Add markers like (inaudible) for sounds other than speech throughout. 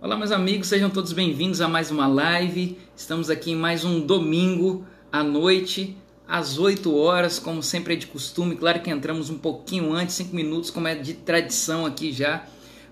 Olá, meus amigos, sejam todos bem-vindos a mais uma live. Estamos aqui em mais um domingo à noite, às 8 horas, como sempre é de costume. Claro que entramos um pouquinho antes, 5 minutos, como é de tradição aqui já,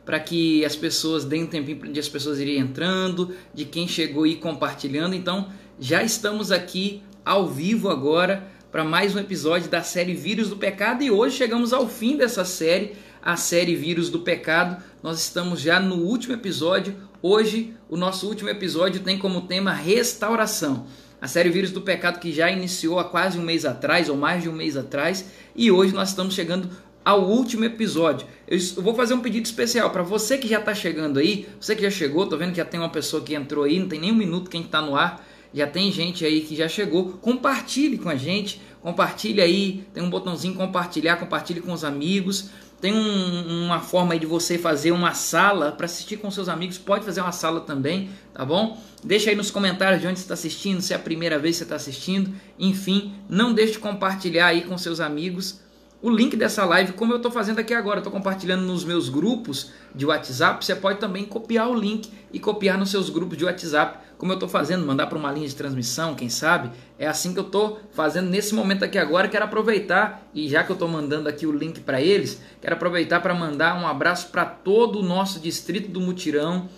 para que as pessoas deem um tempinho de as pessoas irem entrando, de quem chegou e compartilhando. Então, já estamos aqui ao vivo agora para mais um episódio da série Vírus do Pecado e hoje chegamos ao fim dessa série a série Vírus do Pecado. Nós estamos já no último episódio. Hoje, o nosso último episódio tem como tema restauração. A série Vírus do Pecado que já iniciou há quase um mês atrás, ou mais de um mês atrás, e hoje nós estamos chegando ao último episódio. Eu vou fazer um pedido especial para você que já está chegando aí, você que já chegou, tô vendo que já tem uma pessoa que entrou aí, não tem nem um minuto quem está no ar, já tem gente aí que já chegou. Compartilhe com a gente, compartilhe aí, tem um botãozinho compartilhar, compartilhe com os amigos. Tem um, uma forma aí de você fazer uma sala para assistir com seus amigos. Pode fazer uma sala também, tá bom? Deixa aí nos comentários de onde você está assistindo, se é a primeira vez que você está assistindo. Enfim, não deixe de compartilhar aí com seus amigos o link dessa live, como eu estou fazendo aqui agora. Estou compartilhando nos meus grupos de WhatsApp. Você pode também copiar o link e copiar nos seus grupos de WhatsApp como eu estou fazendo, mandar para uma linha de transmissão, quem sabe? É assim que eu estou fazendo nesse momento aqui agora. Quero aproveitar, e já que eu estou mandando aqui o link para eles, quero aproveitar para mandar um abraço para todo o nosso distrito do Mutirão,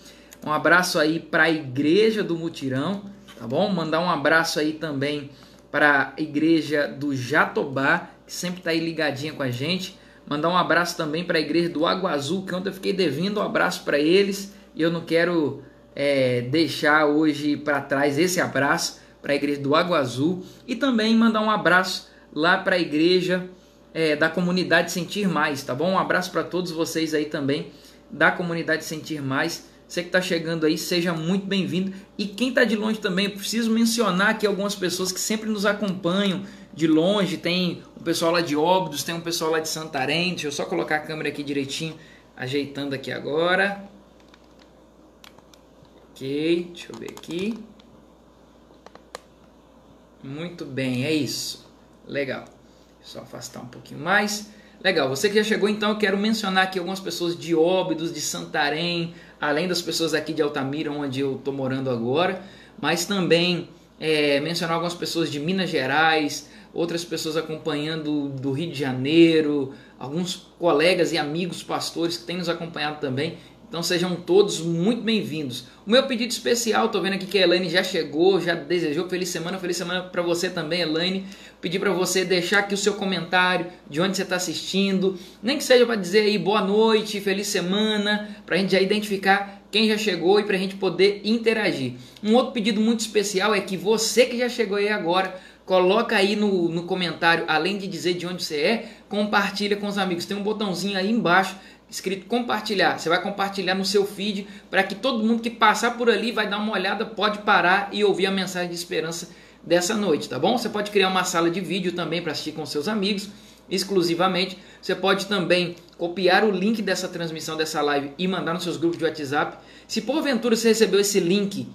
um abraço aí para a igreja do Mutirão, tá bom? Mandar um abraço aí também para a igreja do Jatobá, que sempre está aí ligadinha com a gente. Mandar um abraço também para a igreja do Água Azul, que ontem eu fiquei devendo um abraço para eles e eu não quero é, deixar hoje para trás esse abraço para a igreja do Água Azul e também mandar um abraço lá para a igreja é, da comunidade Sentir Mais, tá bom? Um abraço para todos vocês aí também da comunidade Sentir Mais. Você que está chegando aí, seja muito bem-vindo. E quem está de longe também, preciso mencionar aqui algumas pessoas que sempre nos acompanham de longe. Tem o pessoal lá de Óbidos, tem um pessoal lá de Santarém. Deixa eu só colocar a câmera aqui direitinho, ajeitando aqui agora. Ok, deixa eu ver aqui. Muito bem, é isso. Legal. Só afastar um pouquinho mais. Legal, você que já chegou, então eu quero mencionar aqui algumas pessoas de Óbidos, de Santarém, além das pessoas aqui de Altamira, onde eu estou morando agora, mas também é, mencionar algumas pessoas de Minas Gerais, outras pessoas acompanhando do Rio de Janeiro, alguns colegas e amigos pastores que têm nos acompanhado também. Então sejam todos muito bem-vindos. O meu pedido especial, tô vendo aqui que a Elaine já chegou, já desejou feliz semana, feliz semana para você também, Elaine. Pedir para você deixar aqui o seu comentário, de onde você está assistindo, nem que seja para dizer aí boa noite, feliz semana, para a gente já identificar quem já chegou e para a gente poder interagir. Um outro pedido muito especial é que você que já chegou aí agora, coloca aí no, no comentário, além de dizer de onde você é, compartilha com os amigos. Tem um botãozinho aí embaixo escrito compartilhar. Você vai compartilhar no seu feed para que todo mundo que passar por ali vai dar uma olhada, pode parar e ouvir a mensagem de esperança dessa noite, tá bom? Você pode criar uma sala de vídeo também para assistir com seus amigos exclusivamente. Você pode também copiar o link dessa transmissão dessa live e mandar nos seus grupos de WhatsApp. Se porventura você recebeu esse link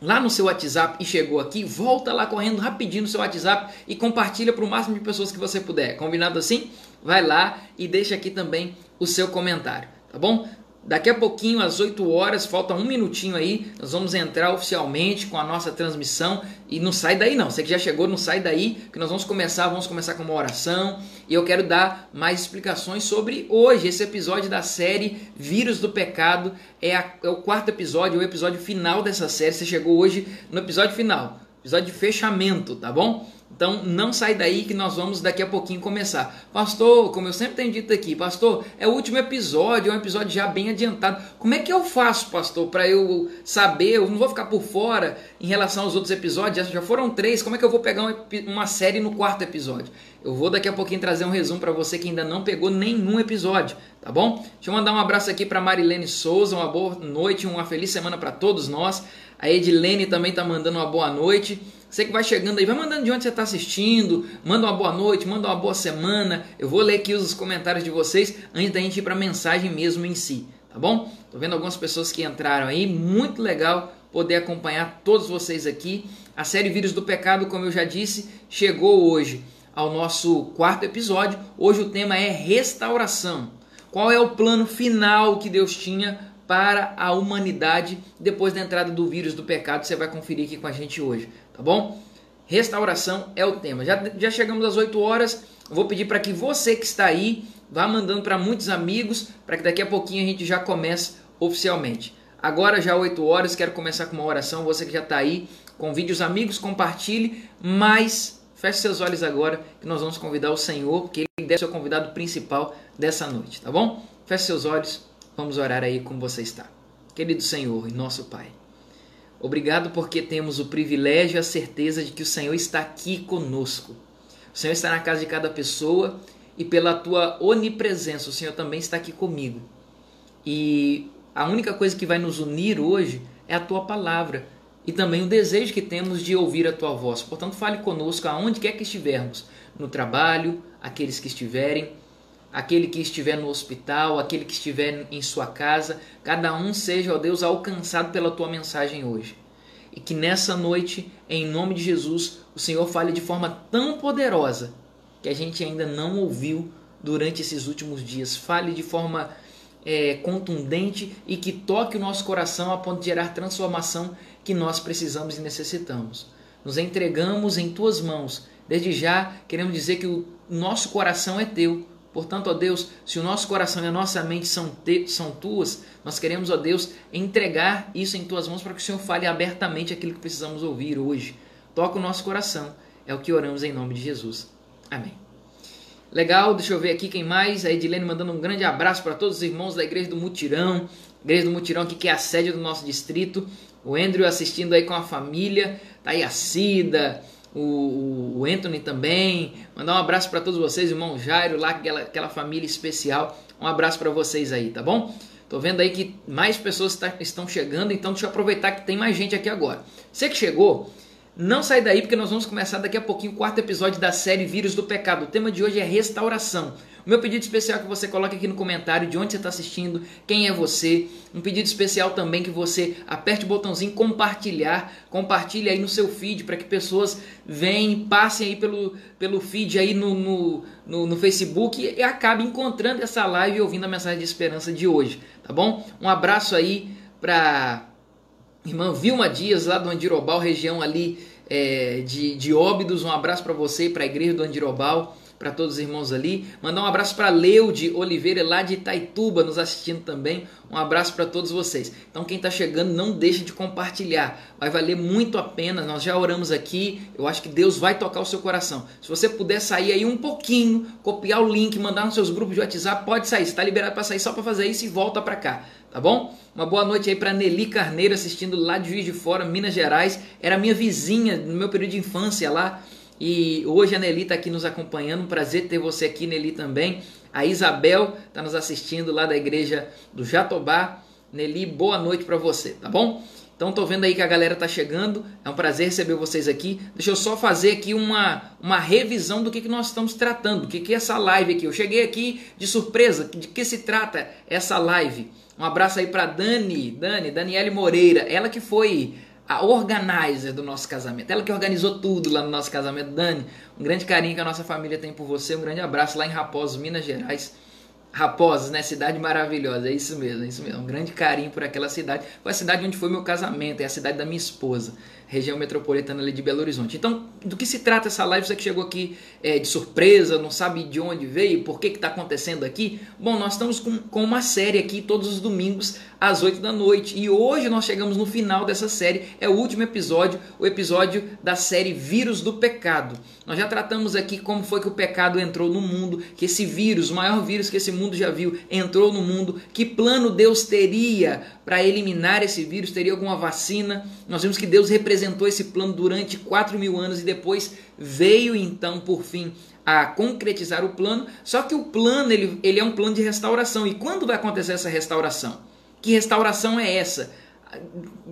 lá no seu WhatsApp e chegou aqui, volta lá correndo rapidinho no seu WhatsApp e compartilha para o máximo de pessoas que você puder. Combinado assim? Vai lá e deixa aqui também o seu comentário, tá bom? Daqui a pouquinho, às 8 horas, falta um minutinho aí, nós vamos entrar oficialmente com a nossa transmissão. E não sai daí não, você que já chegou, não sai daí, que nós vamos começar, vamos começar com uma oração. E eu quero dar mais explicações sobre hoje, esse episódio da série Vírus do Pecado. É, a, é o quarto episódio, o episódio final dessa série. Você chegou hoje no episódio final, episódio de fechamento, tá bom? Então não sai daí que nós vamos daqui a pouquinho começar. Pastor, como eu sempre tenho dito aqui, pastor, é o último episódio, é um episódio já bem adiantado. Como é que eu faço, pastor, para eu saber, eu não vou ficar por fora em relação aos outros episódios, já foram três, como é que eu vou pegar uma série no quarto episódio? Eu vou daqui a pouquinho trazer um resumo para você que ainda não pegou nenhum episódio, tá bom? Deixa eu mandar um abraço aqui para Marilene Souza, uma boa noite, uma feliz semana para todos nós. A Edilene também tá mandando uma boa noite. Você que vai chegando aí, vai mandando de onde você está assistindo, manda uma boa noite, manda uma boa semana. Eu vou ler aqui os comentários de vocês antes da gente ir para a mensagem mesmo em si, tá bom? Tô vendo algumas pessoas que entraram aí, muito legal poder acompanhar todos vocês aqui. A série Vírus do Pecado, como eu já disse, chegou hoje ao nosso quarto episódio. Hoje o tema é restauração. Qual é o plano final que Deus tinha para a humanidade depois da entrada do vírus do pecado. Você vai conferir aqui com a gente hoje, tá bom? Restauração é o tema. Já, já chegamos às 8 horas. vou pedir para que você que está aí vá mandando para muitos amigos, para que daqui a pouquinho a gente já comece oficialmente. Agora já 8 horas, quero começar com uma oração. Você que já está aí, convide os amigos, compartilhe, mas feche seus olhos agora que nós vamos convidar o Senhor, porque Ele deve ser o convidado principal dessa noite, tá bom? Feche seus olhos, vamos orar aí como você está. Querido Senhor e nosso Pai, obrigado porque temos o privilégio e a certeza de que o Senhor está aqui conosco. O Senhor está na casa de cada pessoa e pela tua onipresença, o Senhor também está aqui comigo. E a única coisa que vai nos unir hoje é a tua palavra e também o desejo que temos de ouvir a tua voz. Portanto, fale conosco aonde quer que estivermos, no trabalho, aqueles que estiverem, aquele que estiver no hospital, aquele que estiver em sua casa, cada um seja, ó Deus, alcançado pela tua mensagem hoje. E que nessa noite, em nome de Jesus, o Senhor fale de forma tão poderosa que a gente ainda não ouviu durante esses últimos dias. Fale de forma é, contundente e que toque o nosso coração a ponto de gerar transformação que nós precisamos e necessitamos. Nos entregamos em tuas mãos. Desde já queremos dizer que o nosso coração é teu. Portanto, ó Deus, se o nosso coração e a nossa mente são, te, são tuas, nós queremos, ó Deus, entregar isso em tuas mãos para que o Senhor fale abertamente aquilo que precisamos ouvir hoje. Toca o nosso coração. É o que oramos em nome de Jesus. Amém. Legal, deixa eu ver aqui quem mais. A Edilene mandando um grande abraço para todos os irmãos da Igreja do Mutirão. Igreja do Mutirão aqui que é a sede do nosso distrito. O Andrew assistindo aí com a família. Tá aí a Cida, o, o Anthony também. Mandar um abraço para todos vocês, irmão Jairo, lá aquela, aquela família especial. Um abraço para vocês aí, tá bom? Tô vendo aí que mais pessoas tá, estão chegando, então deixa eu aproveitar que tem mais gente aqui agora. Você que chegou, não sai daí porque nós vamos começar daqui a pouquinho o quarto episódio da série Vírus do Pecado. O tema de hoje é restauração. Meu pedido especial é que você coloque aqui no comentário de onde você está assistindo, quem é você. Um pedido especial também que você aperte o botãozinho compartilhar, compartilhe aí no seu feed para que pessoas venham, passem aí pelo, pelo feed aí no, no, no, no Facebook e, e acabem encontrando essa live e ouvindo a mensagem de esperança de hoje, tá bom? Um abraço aí para Irmã Vilma Dias, lá do Andirobal, região ali é, de, de Óbidos. Um abraço para você e para a igreja do Andirobal, para todos os irmãos ali. Mandar um abraço para Leude Oliveira, lá de Itaituba, nos assistindo também. Um abraço para todos vocês. Então, quem está chegando, não deixe de compartilhar. Vai valer muito a pena. Nós já oramos aqui. Eu acho que Deus vai tocar o seu coração. Se você puder sair aí um pouquinho, copiar o link, mandar nos seus grupos de WhatsApp, pode sair. está liberado para sair só para fazer isso e volta para cá. Tá bom? Uma boa noite aí para Nelly Carneiro assistindo lá de Juiz de Fora, Minas Gerais. Era minha vizinha no meu período de infância lá. E hoje a Nelly está aqui nos acompanhando. Um prazer ter você aqui, Nelly, também. A Isabel está nos assistindo lá da igreja do Jatobá. Nelly, boa noite para você, tá bom? Então tô vendo aí que a galera tá chegando. É um prazer receber vocês aqui. Deixa eu só fazer aqui uma, uma revisão do que, que nós estamos tratando. O que, que é essa live aqui? Eu cheguei aqui de surpresa. De que se trata essa live? Um abraço aí para Dani, Dani, Daniele Moreira. Ela que foi a organizer do nosso casamento. Ela que organizou tudo lá no nosso casamento. Dani, um grande carinho que a nossa família tem por você. Um grande abraço lá em Raposo, Minas Gerais. Raposos, né? Cidade maravilhosa, é isso mesmo, é isso mesmo. Um grande carinho por aquela cidade. Foi a cidade onde foi meu casamento, é a cidade da minha esposa região metropolitana ali de Belo Horizonte. Então, do que se trata essa live? Você que chegou aqui é, de surpresa, não sabe de onde veio, por que está acontecendo aqui? Bom, nós estamos com, com uma série aqui todos os domingos às 8 da noite. E hoje nós chegamos no final dessa série, é o último episódio, o episódio da série Vírus do Pecado. Nós já tratamos aqui como foi que o pecado entrou no mundo, que esse vírus, o maior vírus que esse mundo já viu, entrou no mundo, que plano Deus teria para eliminar esse vírus, teria alguma vacina. Nós vimos que Deus representou esse plano durante 4 mil anos e depois veio então, por fim, a concretizar o plano. Só que o plano ele, ele é um plano de restauração. E quando vai acontecer essa restauração? Que restauração é essa?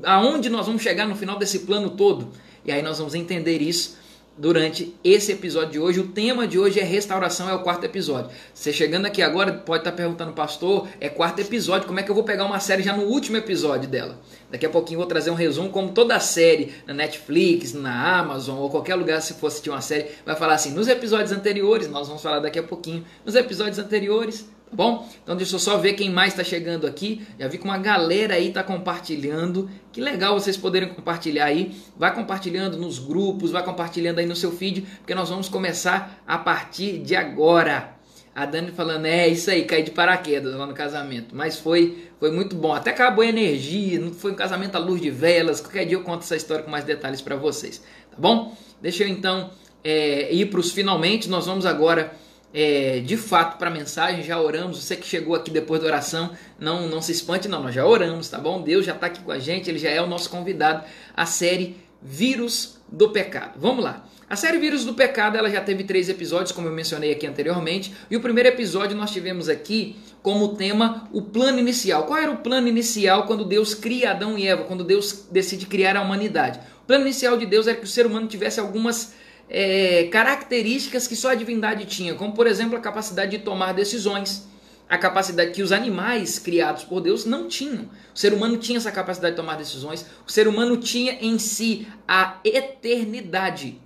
Aonde nós vamos chegar no final desse plano todo? E aí nós vamos entender isso durante esse episódio de hoje. O tema de hoje é restauração, é o quarto episódio. Você chegando aqui agora pode estar perguntando, pastor, é quarto episódio, como é que eu vou pegar uma série já no último episódio dela? Daqui a pouquinho vou trazer um resumo, como toda série na Netflix, na Amazon ou qualquer lugar se for assistir uma série, vai falar assim, nos episódios anteriores, nós vamos falar daqui a pouquinho, nos episódios anteriores Tá bom? Então deixa eu só ver quem mais está chegando aqui. Já vi que uma galera aí está compartilhando. Que legal vocês poderem compartilhar aí. Vai compartilhando nos grupos, vai compartilhando aí no seu feed, porque nós vamos começar a partir de agora. A Dani falando, é isso aí, caí de paraquedas lá no casamento. Mas foi, foi muito bom. Até acabou a energia, foi um casamento à luz de velas. Qualquer dia eu conto essa história com mais detalhes para vocês. Tá bom? Deixa eu então é, ir para os finalmente. Nós vamos agora é, de fato para a mensagem, já oramos. Você que chegou aqui depois da oração, não, não se espante, não, nós já oramos, tá bom? Deus já está aqui com a gente, ele já é o nosso convidado. A série Vírus do Pecado. Vamos lá. A série Vírus do Pecado ela já teve três episódios, como eu mencionei aqui anteriormente, e o primeiro episódio nós tivemos aqui como tema o plano inicial. Qual era o plano inicial quando Deus cria Adão e Eva, quando Deus decide criar a humanidade? O plano inicial de Deus era que o ser humano tivesse algumas é, características que só a divindade tinha, como por exemplo a capacidade de tomar decisões, a capacidade que os animais criados por Deus não tinham. O ser humano tinha essa capacidade de tomar decisões, o ser humano tinha em si a eternidade,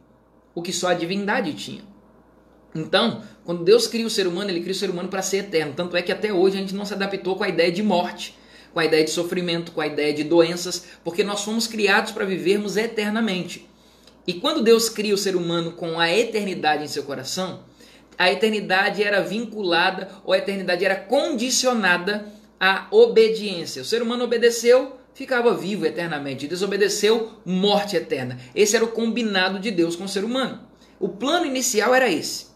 o que só a divindade tinha. Então, quando Deus cria o ser humano, ele cria o ser humano para ser eterno. Tanto é que até hoje a gente não se adaptou com a ideia de morte, com a ideia de sofrimento, com a ideia de doenças, porque nós fomos criados para vivermos eternamente. E quando Deus cria o ser humano com a eternidade em seu coração, a eternidade era vinculada ou a eternidade era condicionada à obediência. O ser humano obedeceu, ficava vivo eternamente. Desobedeceu, morte eterna. Esse era o combinado de Deus com o ser humano. O plano inicial era esse.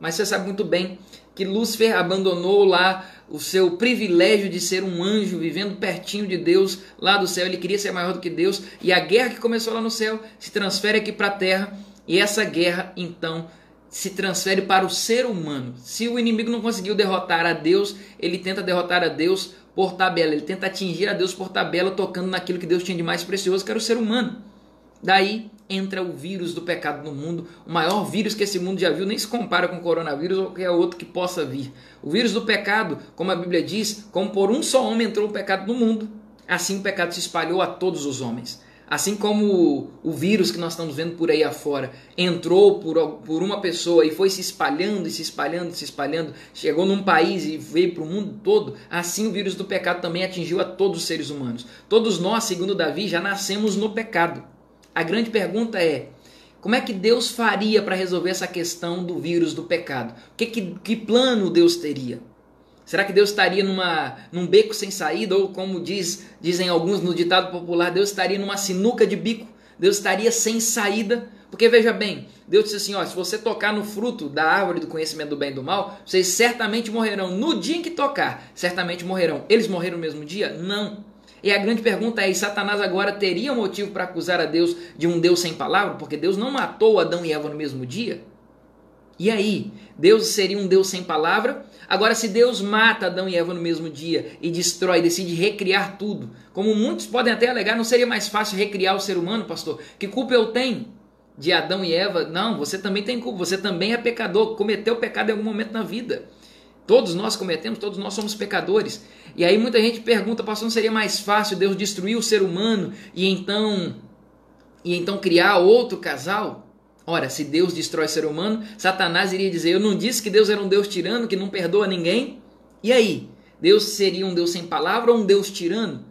Mas você sabe muito bem que Lúcifer abandonou lá o seu privilégio de ser um anjo vivendo pertinho de Deus lá do céu. Ele queria ser maior do que Deus e a guerra que começou lá no céu se transfere aqui para a terra e essa guerra então se transfere para o ser humano. Se o inimigo não conseguiu derrotar a Deus, ele tenta derrotar a Deus por tabela, ele tenta atingir a Deus por tabela, tocando naquilo que Deus tinha de mais precioso, que era o ser humano. Daí entra o vírus do pecado no mundo, o maior vírus que esse mundo já viu, nem se compara com o coronavírus ou qualquer outro que possa vir. O vírus do pecado, como a Bíblia diz, como por um só homem entrou o pecado no mundo, assim o pecado se espalhou a todos os homens. Assim como o vírus que nós estamos vendo por aí afora entrou por, por uma pessoa e foi se espalhando e se espalhando e se espalhando, chegou num país e veio para o mundo todo, assim o vírus do pecado também atingiu a todos os seres humanos. Todos nós, segundo Davi, já nascemos no pecado. A grande pergunta é: como é que Deus faria para resolver essa questão do vírus do pecado? Que, que, que plano Deus teria? Será que Deus estaria numa, num beco sem saída? Ou como diz, dizem alguns no ditado popular, Deus estaria numa sinuca de bico? Deus estaria sem saída? Porque veja bem, Deus disse assim: ó, se você tocar no fruto da árvore do conhecimento do bem e do mal, vocês certamente morrerão. No dia em que tocar, certamente morrerão. Eles morreram no mesmo dia? Não. E a grande pergunta é: Satanás agora teria motivo para acusar a Deus de um Deus sem palavra? Porque Deus não matou Adão e Eva no mesmo dia? E aí? Deus seria um Deus sem palavra? Agora, se Deus mata Adão e Eva no mesmo dia e destrói, decide recriar tudo, como muitos podem até alegar, não seria mais fácil recriar o ser humano, pastor? Que culpa eu tenho de Adão e Eva? Não, você também tem culpa, você também é pecador, cometeu pecado em algum momento na vida. Todos nós cometemos, todos nós somos pecadores. E aí muita gente pergunta, pastor, não seria mais fácil Deus destruir o ser humano e então e então criar outro casal? Ora, se Deus destrói o ser humano, Satanás iria dizer: Eu não disse que Deus era um Deus tirano, que não perdoa ninguém? E aí? Deus seria um Deus sem palavra ou um Deus tirano?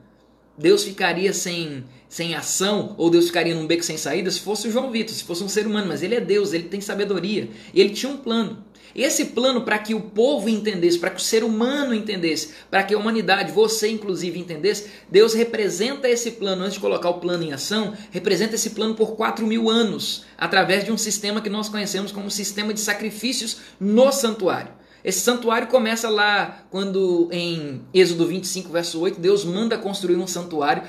Deus ficaria sem, sem ação ou Deus ficaria num beco sem saída se fosse o João Vitor, se fosse um ser humano, mas ele é Deus, ele tem sabedoria ele tinha um plano. Esse plano para que o povo entendesse, para que o ser humano entendesse, para que a humanidade, você inclusive entendesse, Deus representa esse plano, antes de colocar o plano em ação, representa esse plano por 4 mil anos, através de um sistema que nós conhecemos como sistema de sacrifícios no santuário. Esse santuário começa lá quando em Êxodo 25, verso 8, Deus manda construir um santuário,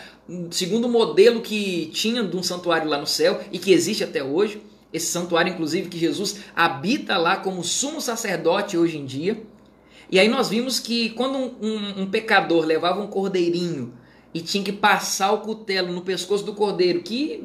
segundo o modelo que tinha de um santuário lá no céu e que existe até hoje. Esse santuário, inclusive, que Jesus habita lá como sumo sacerdote hoje em dia. E aí nós vimos que quando um, um, um pecador levava um cordeirinho e tinha que passar o cutelo no pescoço do cordeiro, que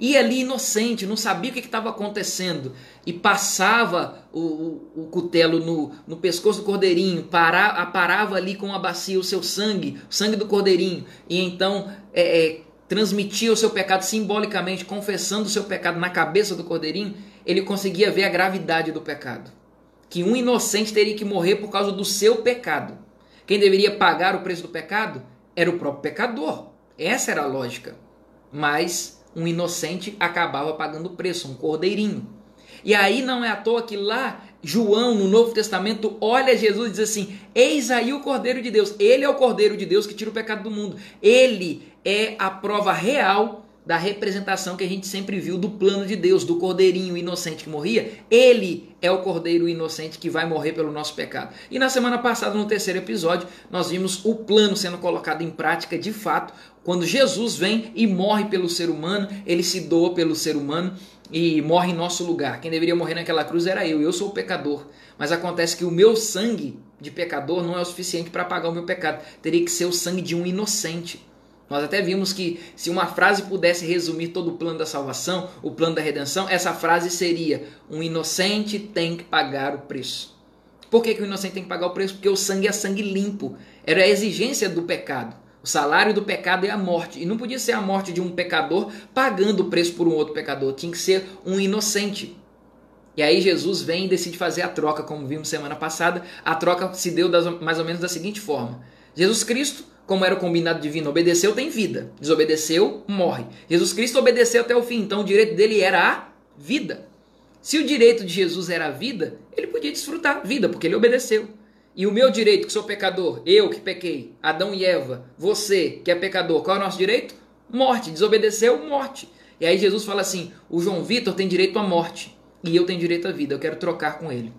ia ali inocente, não sabia o que estava acontecendo, e passava o, o, o cutelo no, no, pescoço do cordeirinho, para, parava ali com a bacia o seu sangue, o sangue do cordeirinho, e então é, é, transmitia o seu pecado simbolicamente, confessando o seu pecado na cabeça do cordeirinho, ele conseguia ver a gravidade do pecado. que um inocente teria que morrer por causa do seu pecado. Quem deveria pagar o preço do pecado era o próprio pecador. Essa era a lógica. Mas um inocente acabava pagando o preço, um cordeirinho. E aí não é à toa que lá João, no Novo Testamento, olha Jesus e diz assim: Eis aí o Cordeiro de Deus. Ele é o Cordeiro de Deus que tira o pecado do mundo. Ele é a prova real da representação que a gente sempre viu do plano de Deus, do cordeirinho inocente que morria. Ele é o cordeiro inocente que vai morrer pelo nosso pecado. E na semana passada, no terceiro episódio, nós vimos o plano sendo colocado em prática de fato, quando Jesus vem e morre pelo ser humano, ele se doa pelo ser humano e morre em nosso lugar. Quem deveria morrer naquela cruz era eu, eu sou o pecador. Mas acontece que o meu sangue de pecador não é o suficiente para pagar o meu pecado. Teria que ser o sangue de um inocente. Nós até vimos que se uma frase pudesse resumir todo o plano da salvação, o plano da redenção, essa frase seria: um inocente tem que pagar o preço. Por que, que o inocente tem que pagar o preço? Porque o sangue é sangue limpo. Era a exigência do pecado. O salário do pecado é a morte. E não podia ser a morte de um pecador pagando o preço por um outro pecador. Tinha que ser um inocente. E aí Jesus vem e decide fazer a troca, como vimos semana passada. A troca se deu mais ou menos da seguinte forma: Jesus Cristo como era o combinado divino, obedeceu, tem vida. Desobedeceu, morre. Jesus Cristo obedeceu até o fim, então o direito dele era a vida. Se o direito de Jesus era a vida, ele podia desfrutar vida, porque ele obedeceu. E o meu direito, que sou pecador, eu que pequei, Adão e Eva, você que é pecador, qual é o nosso direito? Morte. Desobedeceu, morte. E aí Jesus fala assim: o João Vitor tem direito à morte e eu tenho direito à vida, eu quero trocar com ele.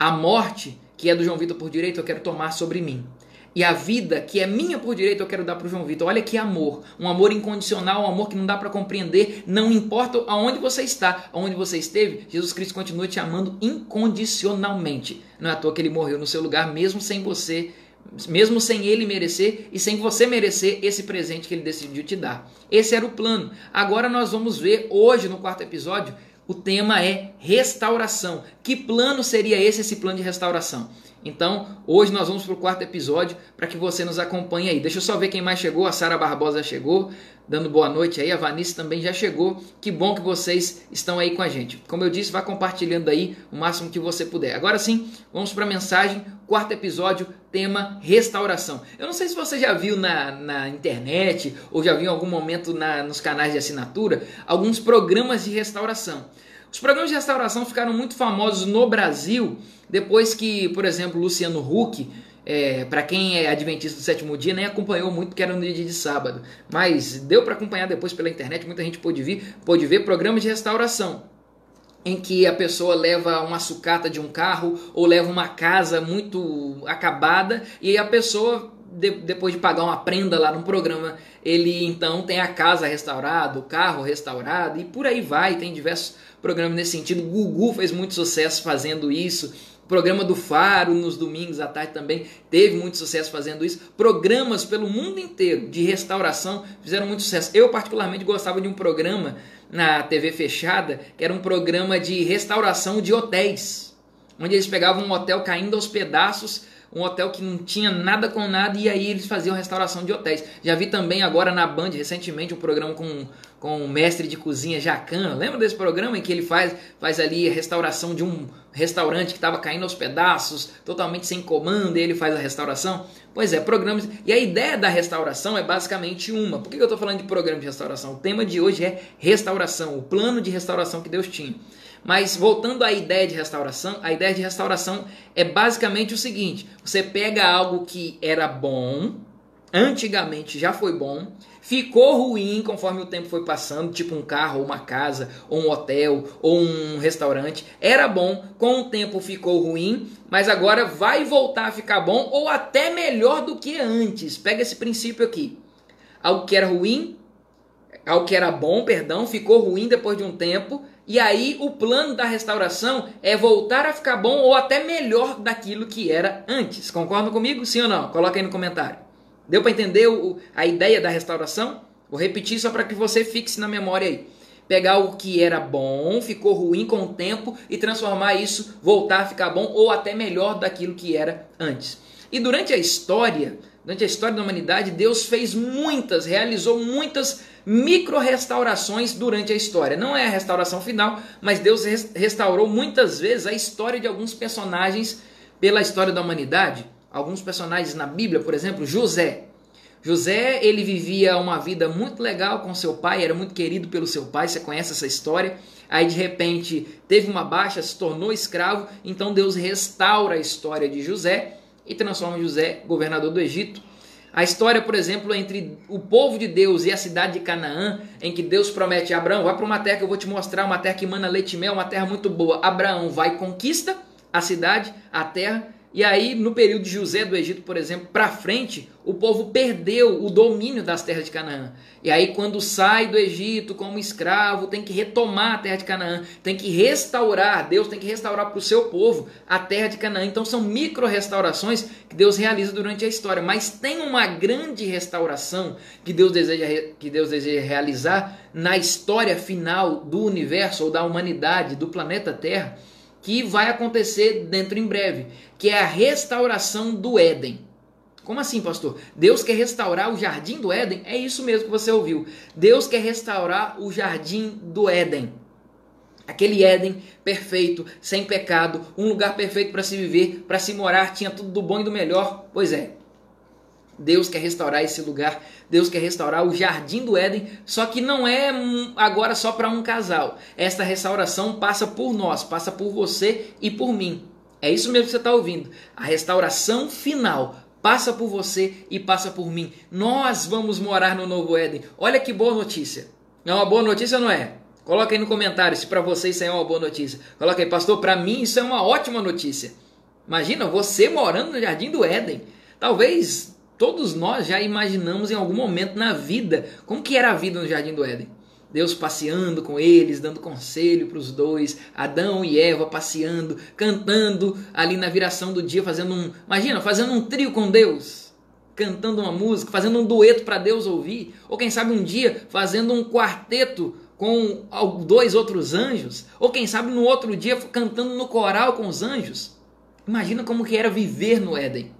A morte, que é do João Vitor por direito, eu quero tomar sobre mim. E a vida que é minha por direito eu quero dar para o João Vitor. Olha que amor, um amor incondicional, um amor que não dá para compreender, não importa aonde você está, aonde você esteve, Jesus Cristo continua te amando incondicionalmente. Não é à toa que ele morreu no seu lugar, mesmo sem você, mesmo sem ele merecer e sem você merecer esse presente que ele decidiu te dar. Esse era o plano. Agora nós vamos ver hoje no quarto episódio o tema é restauração. Que plano seria esse, esse plano de restauração? Então, hoje nós vamos para o quarto episódio para que você nos acompanhe aí. Deixa eu só ver quem mais chegou. A Sara Barbosa chegou, dando boa noite aí. A Vanice também já chegou. Que bom que vocês estão aí com a gente. Como eu disse, vá compartilhando aí o máximo que você puder. Agora sim, vamos para a mensagem. Quarto episódio, tema restauração. Eu não sei se você já viu na, na internet ou já viu em algum momento na, nos canais de assinatura alguns programas de restauração. Os programas de restauração ficaram muito famosos no Brasil depois que, por exemplo, Luciano Huck, é, para quem é adventista do sétimo dia, nem acompanhou muito porque era no dia de sábado, mas deu para acompanhar depois pela internet, muita gente pôde, vir, pôde ver programas de restauração em que a pessoa leva uma sucata de um carro ou leva uma casa muito acabada e a pessoa de, depois de pagar uma prenda lá no programa, ele então tem a casa restaurada, o carro restaurado e por aí vai, tem diversos programas nesse sentido. Gugu fez muito sucesso fazendo isso. O programa do Faro nos domingos à tarde também teve muito sucesso fazendo isso. Programas pelo mundo inteiro de restauração fizeram muito sucesso. Eu particularmente gostava de um programa na TV fechada, que era um programa de restauração de hotéis, onde eles pegavam um hotel caindo aos pedaços um hotel que não tinha nada com nada e aí eles faziam restauração de hotéis. Já vi também agora na Band recentemente um programa com, com o mestre de cozinha Jacan. Lembra desse programa em que ele faz, faz ali a restauração de um restaurante que estava caindo aos pedaços, totalmente sem comando, e ele faz a restauração? Pois é, programas. E a ideia da restauração é basicamente uma. Por que eu estou falando de programa de restauração? O tema de hoje é restauração, o plano de restauração que Deus tinha. Mas voltando à ideia de restauração, a ideia de restauração é basicamente o seguinte: você pega algo que era bom, antigamente já foi bom, ficou ruim conforme o tempo foi passando, tipo um carro, ou uma casa, ou um hotel, ou um restaurante. Era bom, com o tempo ficou ruim, mas agora vai voltar a ficar bom ou até melhor do que antes. Pega esse princípio aqui. Algo que era ruim, algo que era bom, perdão, ficou ruim depois de um tempo, e aí o plano da restauração é voltar a ficar bom ou até melhor daquilo que era antes. Concordam comigo? Sim ou não? Coloca aí no comentário. Deu para entender o, a ideia da restauração? Vou repetir só para que você fixe na memória aí. Pegar o que era bom, ficou ruim com o tempo e transformar isso, voltar a ficar bom ou até melhor daquilo que era antes. E durante a história, Durante a história da humanidade, Deus fez muitas, realizou muitas micro-restaurações durante a história. Não é a restauração final, mas Deus restaurou muitas vezes a história de alguns personagens pela história da humanidade. Alguns personagens na Bíblia, por exemplo, José. José, ele vivia uma vida muito legal com seu pai, era muito querido pelo seu pai, você conhece essa história. Aí de repente teve uma baixa, se tornou escravo, então Deus restaura a história de José e transforma José governador do Egito. A história, por exemplo, entre o povo de Deus e a cidade de Canaã, em que Deus promete a Abraão, vai para uma terra que eu vou te mostrar, uma terra que mana leite e mel, uma terra muito boa. Abraão vai conquista a cidade, a terra, e aí, no período de José do Egito, por exemplo, para frente, o povo perdeu o domínio das terras de Canaã. E aí, quando sai do Egito como escravo, tem que retomar a terra de Canaã, tem que restaurar, Deus tem que restaurar para o seu povo a terra de Canaã. Então, são micro-restaurações que Deus realiza durante a história. Mas tem uma grande restauração que Deus deseja, que Deus deseja realizar na história final do universo ou da humanidade, do planeta Terra que vai acontecer dentro em breve, que é a restauração do Éden. Como assim, pastor? Deus quer restaurar o jardim do Éden? É isso mesmo que você ouviu. Deus quer restaurar o jardim do Éden. Aquele Éden perfeito, sem pecado, um lugar perfeito para se viver, para se morar, tinha tudo do bom e do melhor. Pois é, Deus quer restaurar esse lugar, Deus quer restaurar o jardim do Éden, só que não é agora só para um casal. Esta restauração passa por nós, passa por você e por mim. É isso mesmo que você está ouvindo. A restauração final passa por você e passa por mim. Nós vamos morar no novo Éden. Olha que boa notícia. É uma boa notícia, não é? Coloca aí no comentário se para você isso é uma boa notícia. Coloca aí, pastor, para mim isso é uma ótima notícia. Imagina você morando no jardim do Éden. Talvez Todos nós já imaginamos em algum momento na vida como que era a vida no Jardim do Éden. Deus passeando com eles, dando conselho para os dois, Adão e Eva passeando, cantando ali na viração do dia, fazendo um, imagina, fazendo um trio com Deus, cantando uma música, fazendo um dueto para Deus ouvir, ou quem sabe um dia fazendo um quarteto com dois outros anjos, ou quem sabe no outro dia cantando no coral com os anjos. Imagina como que era viver no Éden.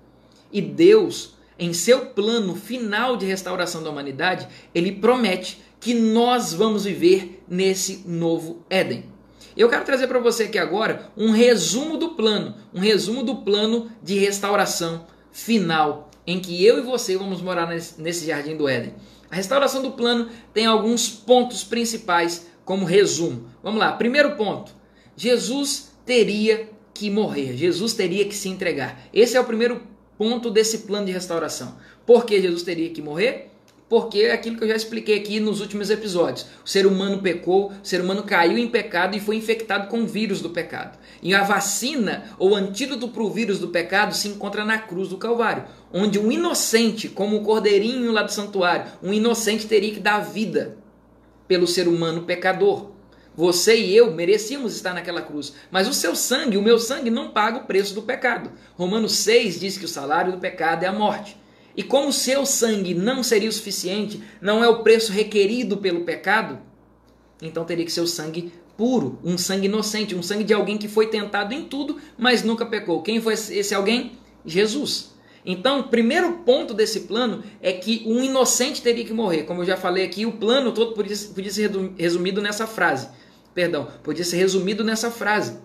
E Deus em seu plano final de restauração da humanidade, ele promete que nós vamos viver nesse novo Éden. Eu quero trazer para você aqui agora um resumo do plano, um resumo do plano de restauração final, em que eu e você vamos morar nesse jardim do Éden. A restauração do plano tem alguns pontos principais como resumo. Vamos lá, primeiro ponto: Jesus teria que morrer, Jesus teria que se entregar. Esse é o primeiro ponto desse plano de restauração. Por que Jesus teria que morrer? Porque é aquilo que eu já expliquei aqui nos últimos episódios. O ser humano pecou, o ser humano caiu em pecado e foi infectado com o vírus do pecado. E a vacina ou antídoto para o vírus do pecado se encontra na cruz do Calvário, onde um inocente, como o cordeirinho lá do santuário, um inocente teria que dar vida pelo ser humano pecador. Você e eu merecíamos estar naquela cruz, mas o seu sangue, o meu sangue, não paga o preço do pecado. Romanos 6 diz que o salário do pecado é a morte. E como o seu sangue não seria o suficiente, não é o preço requerido pelo pecado, então teria que ser o sangue puro, um sangue inocente, um sangue de alguém que foi tentado em tudo, mas nunca pecou. Quem foi esse alguém? Jesus. Então, o primeiro ponto desse plano é que um inocente teria que morrer. Como eu já falei aqui, o plano todo podia, ser resumido nessa frase perdão, podia ser resumido nessa frase.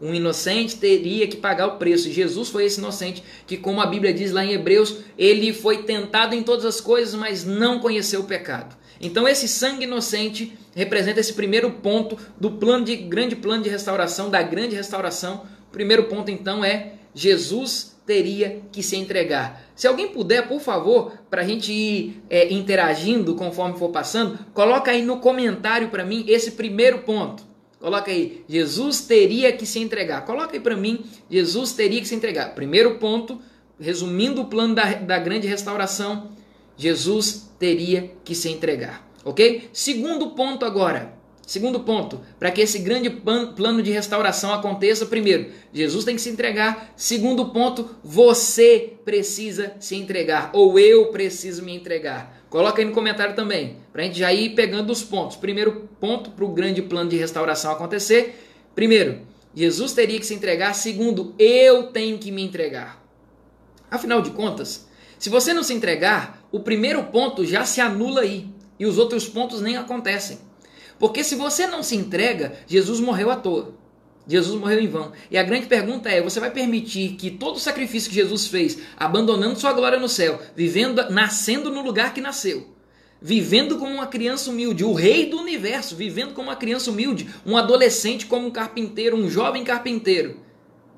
Um inocente teria que pagar o preço. Jesus foi esse inocente que, como a Bíblia diz lá em Hebreus, ele foi tentado em todas as coisas, mas não conheceu o pecado. Então esse sangue inocente representa esse primeiro ponto do plano de grande plano de restauração, da grande restauração. O primeiro ponto então é Jesus teria que se entregar. Se alguém puder, por favor, para a gente ir é, interagindo conforme for passando, coloca aí no comentário para mim esse primeiro ponto. Coloca aí, Jesus teria que se entregar. Coloca aí para mim, Jesus teria que se entregar. Primeiro ponto, resumindo o plano da, da grande restauração, Jesus teria que se entregar. Ok? Segundo ponto agora, Segundo ponto, para que esse grande plano de restauração aconteça, primeiro, Jesus tem que se entregar. Segundo ponto, você precisa se entregar, ou eu preciso me entregar. Coloca aí no comentário também, para a gente já ir pegando os pontos. Primeiro ponto para o grande plano de restauração acontecer. Primeiro, Jesus teria que se entregar. Segundo, eu tenho que me entregar. Afinal de contas, Se você não se entregar, o primeiro ponto já se anula aí e os outros pontos nem acontecem. Porque se você não se entrega, Jesus morreu à toa. Jesus morreu em vão. E a grande pergunta é: você vai permitir que todo o sacrifício que Jesus fez, abandonando sua glória no céu, vivendo, nascendo no lugar que nasceu, vivendo como uma criança humilde, o rei do universo, vivendo como uma criança humilde, um adolescente como um carpinteiro, um jovem carpinteiro,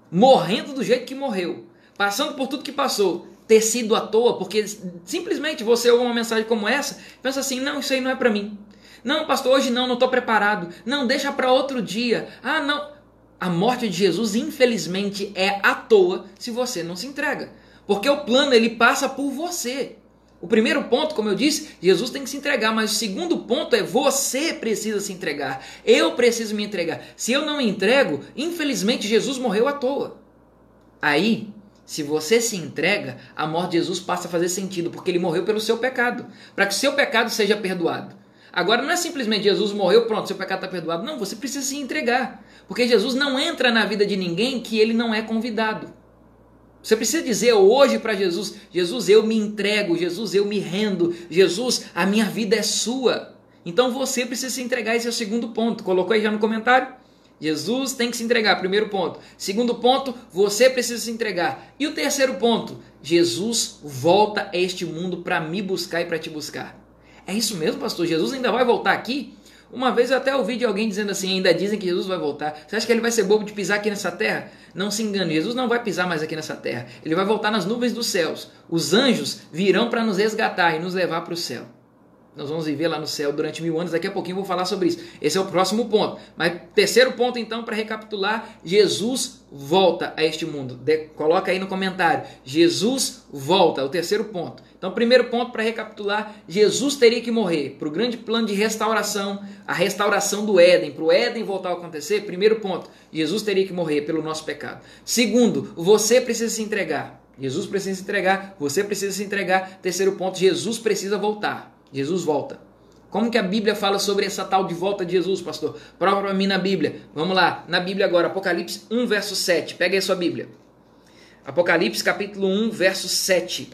morrendo do jeito que morreu, passando por tudo que passou, ter sido à toa, porque simplesmente você ouve uma mensagem como essa, pensa assim: não, isso aí não é para mim. Não, pastor, hoje não, não estou preparado. Não, deixa para outro dia. Ah, não. A morte de Jesus, infelizmente, é à toa se você não se entrega. Porque o plano ele passa por você. O primeiro ponto, como eu disse, Jesus tem que se entregar, mas o segundo ponto é você precisa se entregar. Eu preciso me entregar. Se eu não me entrego, infelizmente Jesus morreu à toa. Aí, se você se entrega, a morte de Jesus passa a fazer sentido, porque ele morreu pelo seu pecado, para que o seu pecado seja perdoado. Agora não é simplesmente Jesus morreu, pronto, seu pecado está perdoado. Não, você precisa se entregar, porque Jesus não entra na vida de ninguém que ele não é convidado. Você precisa dizer hoje para Jesus: Jesus, eu me entrego, Jesus, eu me rendo, Jesus, a minha vida é sua. Então você precisa se entregar, esse é o segundo ponto. Colocou aí já no comentário? Jesus tem que se entregar, primeiro ponto. Segundo ponto, você precisa se entregar. E o terceiro ponto, Jesus volta a este mundo para me buscar e para te buscar. É isso mesmo, pastor? Jesus ainda vai voltar aqui? Uma vez eu até ouvi de alguém dizendo assim: ainda dizem que Jesus vai voltar. Você acha que ele vai ser bobo de pisar aqui nessa terra? Não se engane, Jesus não vai pisar mais aqui nessa terra. Ele vai voltar nas nuvens dos céus. Os anjos virão para nos resgatar e nos levar para o céu. Nós vamos viver lá no céu durante mil anos. Daqui a pouquinho eu vou falar sobre isso. Esse é o próximo ponto. Mas terceiro ponto, então, para recapitular: Jesus volta a este mundo. De, coloca aí no comentário. Jesus volta. O terceiro ponto. Então, primeiro ponto para recapitular: Jesus teria que morrer para o grande plano de restauração, a restauração do Éden, para o Éden voltar a acontecer. Primeiro ponto: Jesus teria que morrer pelo nosso pecado. Segundo, você precisa se entregar. Jesus precisa se entregar, você precisa se entregar. Terceiro ponto: Jesus precisa voltar. Jesus volta. Como que a Bíblia fala sobre essa tal de volta de Jesus, pastor? Prova para mim na Bíblia. Vamos lá, na Bíblia agora, Apocalipse 1, verso 7. Pega aí a sua Bíblia. Apocalipse capítulo 1, verso 7.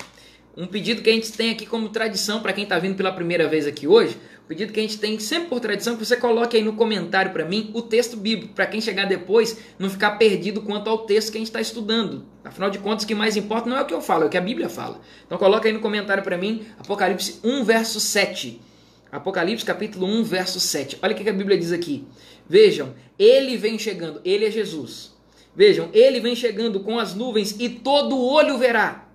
Um pedido que a gente tem aqui como tradição para quem está vindo pela primeira vez aqui hoje, pedido que a gente tem sempre por tradição que você coloque aí no comentário para mim o texto bíblico, para quem chegar depois não ficar perdido quanto ao texto que a gente está estudando. Afinal de contas, o que mais importa não é o que eu falo, é o que a Bíblia fala. Então coloca aí no comentário para mim Apocalipse 1, verso 7. Apocalipse capítulo 1, verso 7. Olha o que a Bíblia diz aqui. Vejam, ele vem chegando, ele é Jesus. Vejam, ele vem chegando com as nuvens e todo olho verá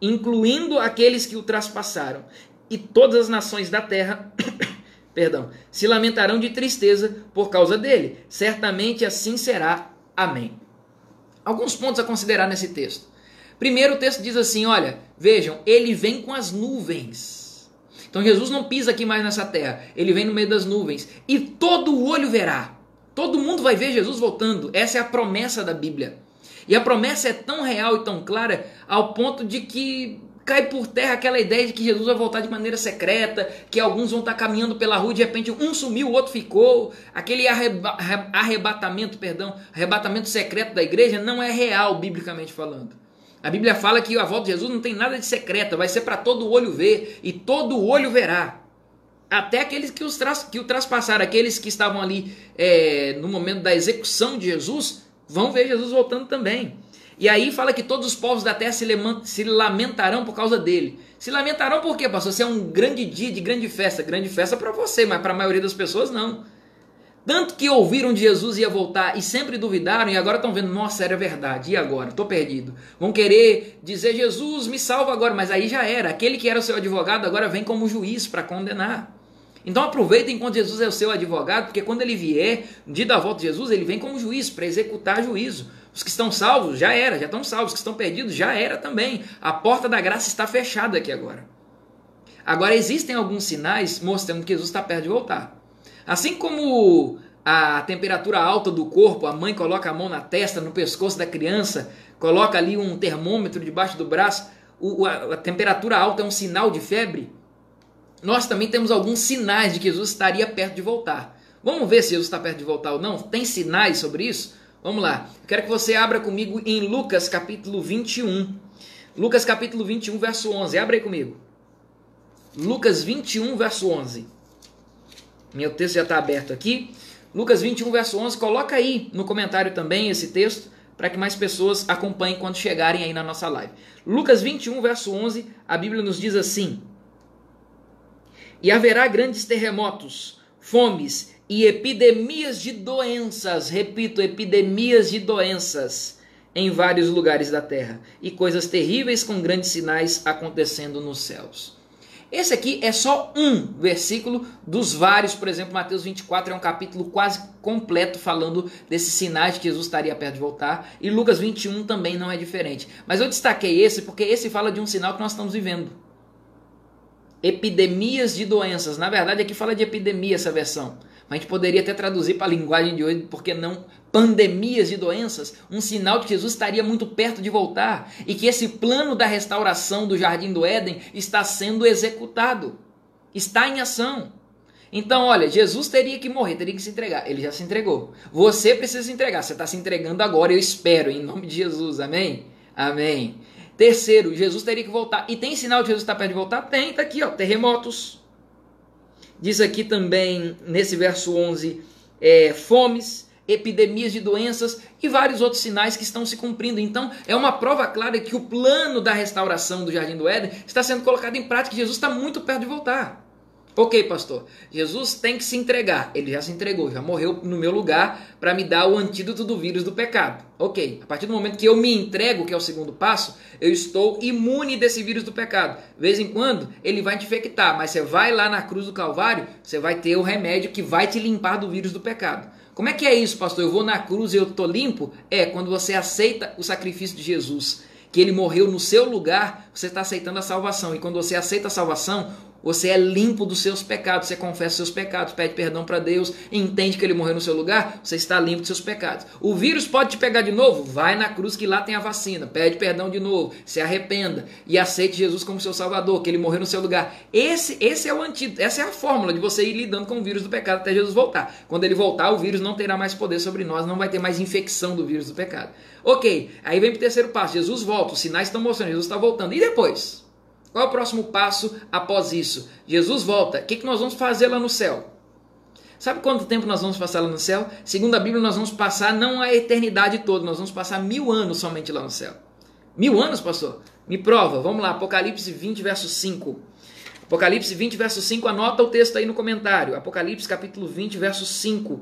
incluindo aqueles que o traspassaram, e todas as nações da terra, (coughs) perdão, se lamentarão de tristeza por causa dele. Certamente assim será. Amém. Alguns pontos a considerar nesse texto. Primeiro, o texto diz assim: olha, vejam, ele vem com as nuvens. Então Jesus não pisa aqui mais nessa terra, ele vem no meio das nuvens e todo o olho verá. Todo mundo vai ver Jesus voltando. Essa é a promessa da Bíblia. E a promessa é tão real e tão clara ao ponto de que cai por terra aquela ideia de que Jesus vai voltar de maneira secreta, que alguns vão estar caminhando pela rua e de repente um sumiu, o outro ficou. Aquele arreba arrebatamento, perdão, arrebatamento secreto da igreja não é real, biblicamente falando. A Bíblia fala que a volta de Jesus não tem nada de secreta, vai ser para todo olho ver e todo olho verá. Até aqueles que, os que o traspassaram, aqueles que estavam ali é, no momento da execução de Jesus, vão ver Jesus voltando também. E aí fala que todos os povos da terra se lamentarão por causa dele. Se lamentarão por quê, pastor? Se é um grande dia de grande festa. Grande festa para você, mas para a maioria das pessoas não. Tanto que ouviram de Jesus ia voltar e sempre duvidaram e agora estão vendo, nossa, era verdade, e agora? Estou perdido. Vão querer dizer, Jesus, me salva agora, mas aí já era. Aquele que era o seu advogado agora vem como juiz para condenar. Então aproveita enquanto Jesus é o seu advogado, porque quando ele vier, no dia da volta de Jesus, ele vem como juiz para executar juízo. Os que estão salvos já era, já estão salvos. Os que estão perdidos já era também. A porta da graça está fechada aqui agora. Agora existem alguns sinais mostrando que Jesus está perto de voltar. Assim como a temperatura alta do corpo, a mãe coloca a mão na testa, no pescoço da criança, coloca ali um termômetro debaixo do braço, a, a temperatura alta é um sinal de febre nós também temos alguns sinais de que Jesus estaria perto de voltar. Vamos ver se Jesus está perto de voltar ou não? Tem sinais sobre isso? Vamos lá. quero que você abra comigo em Lucas capítulo 21. Lucas capítulo 21, verso 11. Abre aí comigo. Lucas 21, verso 11. Meu texto já está aberto aqui. Lucas 21, verso 11. Coloca aí no comentário também esse texto para que mais pessoas acompanhem quando chegarem aí na nossa live. Lucas 21, verso 11, a Bíblia nos diz assim: E haverá grandes terremotos, fomes e epidemias de doenças, repito, epidemias de doenças em vários lugares da terra, e coisas terríveis com grandes sinais acontecendo nos céus. Esse aqui é só um versículo dos vários, por exemplo, Mateus 24 é um capítulo quase completo falando desses sinais que Jesus estaria perto de voltar, e Lucas 21 também não é diferente. Mas eu destaquei esse porque esse fala de um sinal que nós estamos vivendo. Epidemias de doenças. Na verdade, aqui fala de epidemia essa versão. A gente poderia até traduzir para a linguagem de hoje, porque não pandemias de doenças, um sinal de que Jesus estaria muito perto de voltar e que esse plano da restauração do jardim do Éden está sendo executado, está em ação. Então, olha, Jesus teria que morrer, teria que se entregar. Ele já se entregou. Você precisa se entregar. Você está se entregando agora, eu espero, em nome de Jesus. Amém? Amém. Terceiro, Jesus teria que voltar. E tem sinal de Jesus estar perto de voltar? Tem, está aqui, ó, terremotos. Diz aqui também, nesse verso 11, é, fomes, epidemias de doenças e vários outros sinais que estão se cumprindo. Então, é uma prova clara que o plano da restauração do Jardim do Éden está sendo colocado em prática. Jesus está muito perto de voltar. Ok, pastor. Jesus tem que se entregar. Ele já se entregou, já morreu no meu lugar para me dar o antídoto do vírus do pecado. Ok. A partir do momento que eu me entrego, que é o segundo passo, eu estou imune desse vírus do pecado. De vez em quando ele vai te infectar, mas você vai lá na cruz do Calvário, você vai ter o remédio que vai te limpar do vírus do pecado. Como é que é isso, pastor? Eu vou na cruz e eu tô limpo? É quando você aceita o sacrifício de Jesus que ele morreu no seu lugar, você está aceitando a salvação. E quando você aceita a salvação, você é limpo dos seus pecados, você confessa seus pecados, pede perdão para Deus, entende que ele morreu no seu lugar, você está limpo dos seus pecados. O vírus pode te pegar de novo? Vai na cruz que lá tem a vacina, pede perdão de novo, se arrependa e aceite Jesus como seu salvador, que ele morreu no seu lugar. Esse, esse é o antídoto, essa é a fórmula de você ir lidando com o vírus do pecado até Jesus voltar. Quando ele voltar, o vírus não terá mais poder sobre nós, não vai ter mais infecção do vírus do pecado. Ok, aí vem para o terceiro passo, Jesus volta, os sinais estão mostrando, Jesus está voltando. E depois? Qual é o próximo passo após isso? Jesus volta. O que, que nós vamos fazer lá no céu? Sabe quanto tempo nós vamos passar lá no céu? Segundo a Bíblia, nós vamos passar não a eternidade toda, nós vamos passar mil anos somente lá no céu. Mil anos, pastor? Me prova. Vamos lá, Apocalipse 20, verso 5. Apocalipse 20, verso 5, anota o texto aí no comentário. Apocalipse capítulo 20, verso 5.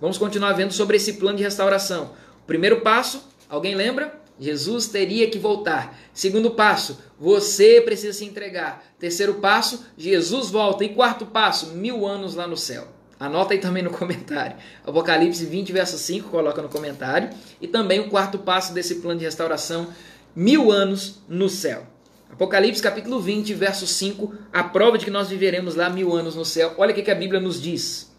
Vamos continuar vendo sobre esse plano de restauração. O primeiro passo, alguém lembra? Jesus teria que voltar. Segundo passo, você precisa se entregar. Terceiro passo, Jesus volta. E quarto passo, mil anos lá no céu. Anota aí também no comentário. Apocalipse 20, verso 5, coloca no comentário. E também o quarto passo desse plano de restauração, mil anos no céu. Apocalipse capítulo 20, verso 5, a prova de que nós viveremos lá mil anos no céu. Olha o que a Bíblia nos diz.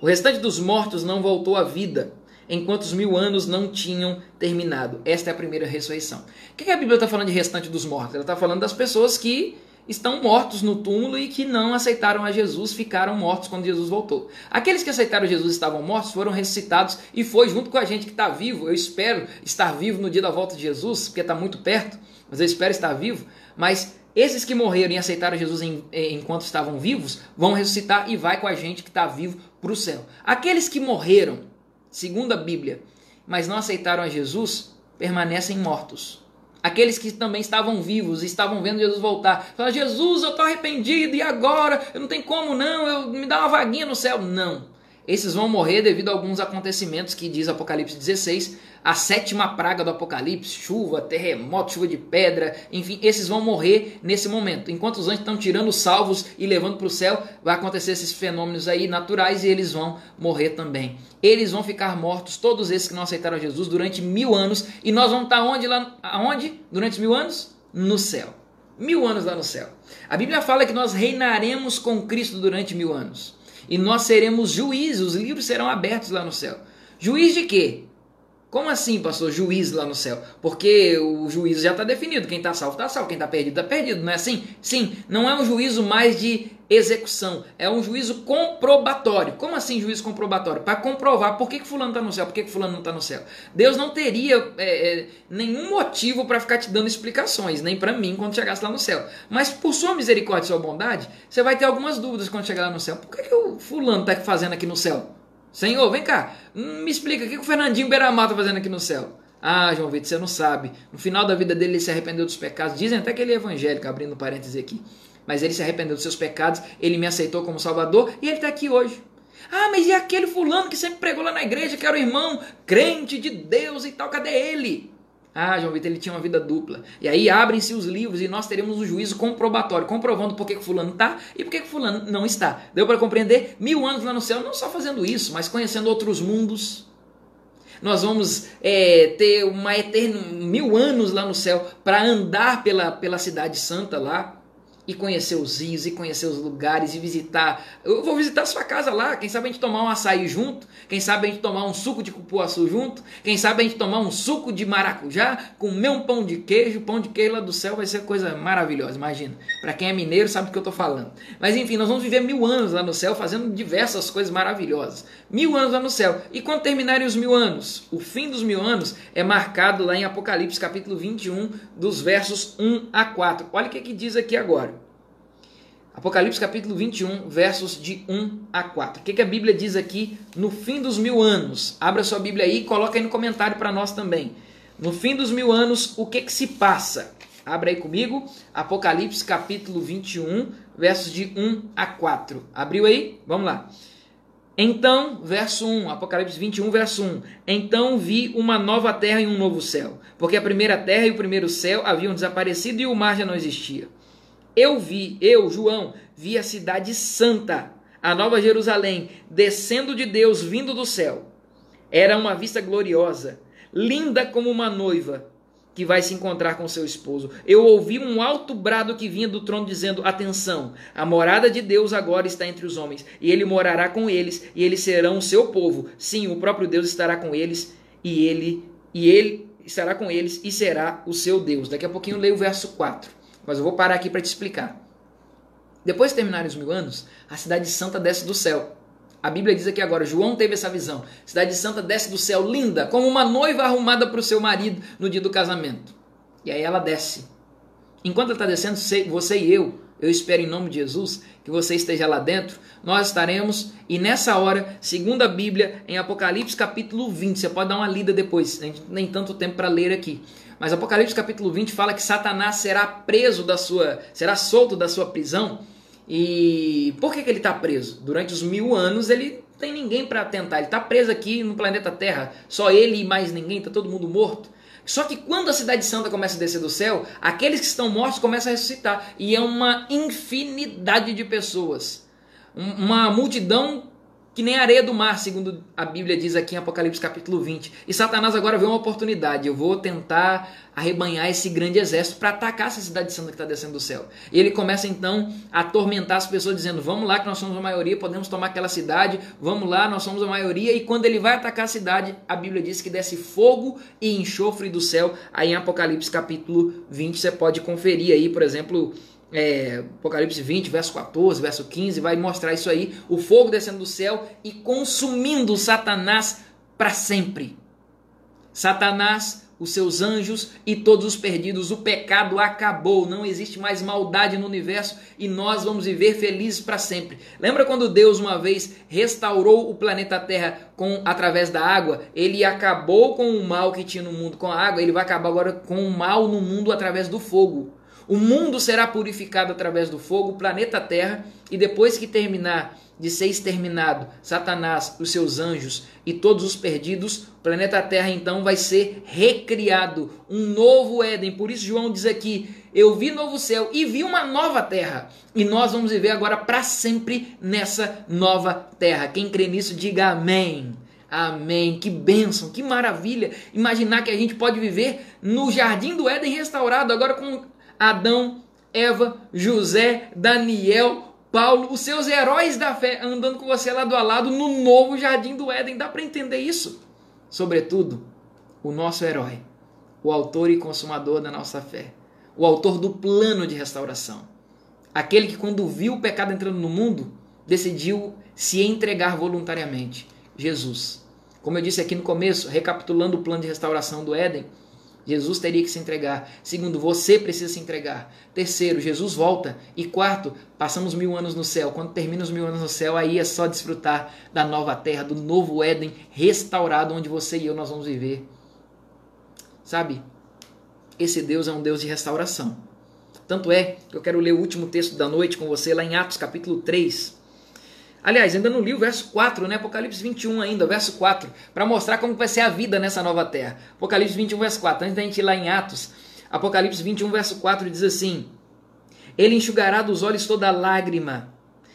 O restante dos mortos não voltou à vida enquanto os mil anos não tinham terminado. Esta é a primeira ressurreição. O que a Bíblia está falando de restante dos mortos? Ela está falando das pessoas que estão mortos no túmulo e que não aceitaram a Jesus, ficaram mortos quando Jesus voltou. Aqueles que aceitaram Jesus estavam mortos, foram ressuscitados e foi junto com a gente que está vivo. Eu espero estar vivo no dia da volta de Jesus, porque está muito perto, mas eu espero estar vivo. Mas esses que morreram e aceitaram Jesus em, enquanto estavam vivos, vão ressuscitar e vai com a gente que está vivo para o céu. Aqueles que morreram segundo a Bíblia, mas não aceitaram a Jesus, permanecem mortos. Aqueles que também estavam vivos estavam vendo Jesus voltar, falaram: Jesus, eu estou arrependido e agora? Eu não tenho como não, eu, me dá uma vaguinha no céu. Não. Esses vão morrer devido a alguns acontecimentos que diz Apocalipse 16, a sétima praga do Apocalipse, chuva, terremoto, chuva de pedra, enfim, esses vão morrer nesse momento. Enquanto os anjos estão tirando os salvos e levando para o céu, vai acontecer esses fenômenos aí naturais e eles vão morrer também. Eles vão ficar mortos, todos esses que não aceitaram Jesus, durante mil anos, e nós vamos estar onde lá? Aonde? Durante mil anos? No céu. Mil anos lá no céu. A Bíblia fala que nós reinaremos com Cristo durante mil anos e nós seremos juízes, os livros serão abertos lá no céu. Juiz de quê? Como assim, pastor? Juiz lá no céu? Porque o juízo já está definido. Quem está salvo, está salvo. Quem está perdido, está perdido. Não é assim? Sim, não é um juízo mais de execução. É um juízo comprobatório. Como assim juízo comprobatório? Para comprovar por que, que fulano está no céu, por que, que fulano não está no céu. Deus não teria é, é, nenhum motivo para ficar te dando explicações, nem para mim quando chegasse lá no céu. Mas por sua misericórdia e sua bondade, você vai ter algumas dúvidas quando chegar lá no céu. Por que, que o fulano está fazendo aqui no céu? Senhor, vem cá, me explica, o que o Fernandinho Beiramar está fazendo aqui no céu? Ah, João Vitor, você não sabe. No final da vida dele, ele se arrependeu dos pecados. Dizem até que ele é evangélico, abrindo parênteses aqui. Mas ele se arrependeu dos seus pecados, ele me aceitou como Salvador e ele está aqui hoje. Ah, mas e aquele fulano que sempre pregou lá na igreja, que era o irmão crente de Deus e tal, cadê ele? Ah, João Vitor, ele tinha uma vida dupla. E aí abrem-se os livros e nós teremos um juízo comprobatório, comprovando por que, que fulano está e por que, que fulano não está. Deu para compreender? Mil anos lá no céu, não só fazendo isso, mas conhecendo outros mundos. Nós vamos é, ter uma eterna mil anos lá no céu para andar pela, pela cidade santa lá e conhecer os rios, e conhecer os lugares, e visitar. Eu vou visitar sua casa lá, quem sabe a gente tomar um açaí junto, quem sabe a gente tomar um suco de cupuaçu junto, quem sabe a gente tomar um suco de maracujá, comer um pão de queijo, pão de queijo lá do céu vai ser coisa maravilhosa, imagina. Para quem é mineiro sabe do que eu estou falando. Mas enfim, nós vamos viver mil anos lá no céu fazendo diversas coisas maravilhosas. Mil anos lá no céu. E quando terminarem os mil anos? O fim dos mil anos é marcado lá em Apocalipse capítulo 21, dos versos 1 a 4. Olha o que, que diz aqui agora. Apocalipse capítulo 21, versos de 1 a 4. O que, que a Bíblia diz aqui no fim dos mil anos? Abra sua Bíblia aí e coloca aí no comentário para nós também. No fim dos mil anos, o que, que se passa? Abra aí comigo, Apocalipse capítulo 21, versos de 1 a 4. Abriu aí? Vamos lá. Então, verso 1, Apocalipse 21, verso 1. Então vi uma nova terra e um novo céu, porque a primeira terra e o primeiro céu haviam desaparecido e o mar já não existia. Eu vi, eu, João, vi a cidade santa, a nova Jerusalém, descendo de Deus, vindo do céu. Era uma vista gloriosa, linda como uma noiva que vai se encontrar com seu esposo. Eu ouvi um alto brado que vinha do trono dizendo: Atenção, a morada de Deus agora está entre os homens, e ele morará com eles, e eles serão o seu povo. Sim, o próprio Deus estará com eles, e ele e ele estará com eles e será o seu Deus. Daqui a pouquinho leio o verso 4. Mas eu vou parar aqui para te explicar. Depois de terminarem os mil anos, a cidade santa desce do céu. A Bíblia diz aqui agora, João teve essa visão. Cidade santa desce do céu, linda, como uma noiva arrumada para o seu marido no dia do casamento. E aí ela desce. Enquanto ela está descendo, você e eu, eu espero em nome de Jesus que você esteja lá dentro. Nós estaremos, e nessa hora, segundo a Bíblia, em Apocalipse capítulo 20, você pode dar uma lida depois, a gente nem tanto tempo para ler aqui. Mas Apocalipse capítulo 20 fala que Satanás será preso da sua, será solto da sua prisão. E por que, que ele está preso? Durante os mil anos ele não tem ninguém para tentar. Ele está preso aqui no planeta Terra, só ele e mais ninguém, está todo mundo morto. Só que quando a cidade santa começa a descer do céu, aqueles que estão mortos começam a ressuscitar. E é uma infinidade de pessoas. Uma multidão que nem areia do mar, segundo a Bíblia diz aqui em Apocalipse capítulo 20. E Satanás agora vê uma oportunidade. Eu vou tentar arrebanhar esse grande exército para atacar essa cidade santa que está descendo do céu. E ele começa então a atormentar as pessoas, dizendo: Vamos lá, que nós somos a maioria, podemos tomar aquela cidade, vamos lá, nós somos a maioria. E quando ele vai atacar a cidade, a Bíblia diz que desce fogo e enxofre do céu. Aí em Apocalipse capítulo 20, você pode conferir aí, por exemplo é, Apocalipse 20, verso 14, verso 15, vai mostrar isso aí: o fogo descendo do céu e consumindo Satanás para sempre. Satanás, os seus anjos e todos os perdidos, o pecado acabou, não existe mais maldade no universo e nós vamos viver felizes para sempre. Lembra quando Deus uma vez restaurou o planeta Terra com através da água? Ele acabou com o mal que tinha no mundo com a água, ele vai acabar agora com o mal no mundo através do fogo. O mundo será purificado através do fogo, o planeta Terra, e depois que terminar de ser exterminado Satanás, os seus anjos e todos os perdidos, o planeta Terra então vai ser recriado, um novo Éden. Por isso João diz aqui: eu vi novo céu e vi uma nova terra. E nós vamos viver agora para sempre nessa nova terra. Quem crê nisso, diga amém. Amém. Que bênção, que maravilha. Imaginar que a gente pode viver no jardim do Éden restaurado, agora com Adão, Eva, José, Daniel, Paulo, os seus heróis da fé andando com você lado a lado no novo jardim do Éden. Dá para entender isso? Sobretudo, o nosso herói, o autor e consumador da nossa fé, o autor do plano de restauração. Aquele que, quando viu o pecado entrando no mundo, decidiu se entregar voluntariamente. Jesus. Como eu disse aqui no começo, recapitulando o plano de restauração do Éden, Jesus teria que se entregar. Segundo, você precisa se entregar. Terceiro, Jesus volta. E quarto, passamos mil anos no céu. Quando termina os mil anos no céu, aí é só desfrutar da nova terra, do novo Éden restaurado, onde você e eu nós vamos viver. Sabe? Esse Deus é um Deus de restauração. Tanto é que eu quero ler o último texto da noite com você, lá em Atos capítulo 3. Aliás, ainda não li o verso 4, né? Apocalipse 21 ainda, verso 4, para mostrar como vai ser a vida nessa nova terra. Apocalipse 21, verso 4. Antes da gente ir lá em Atos, Apocalipse 21, verso 4 diz assim: Ele enxugará dos olhos toda lágrima,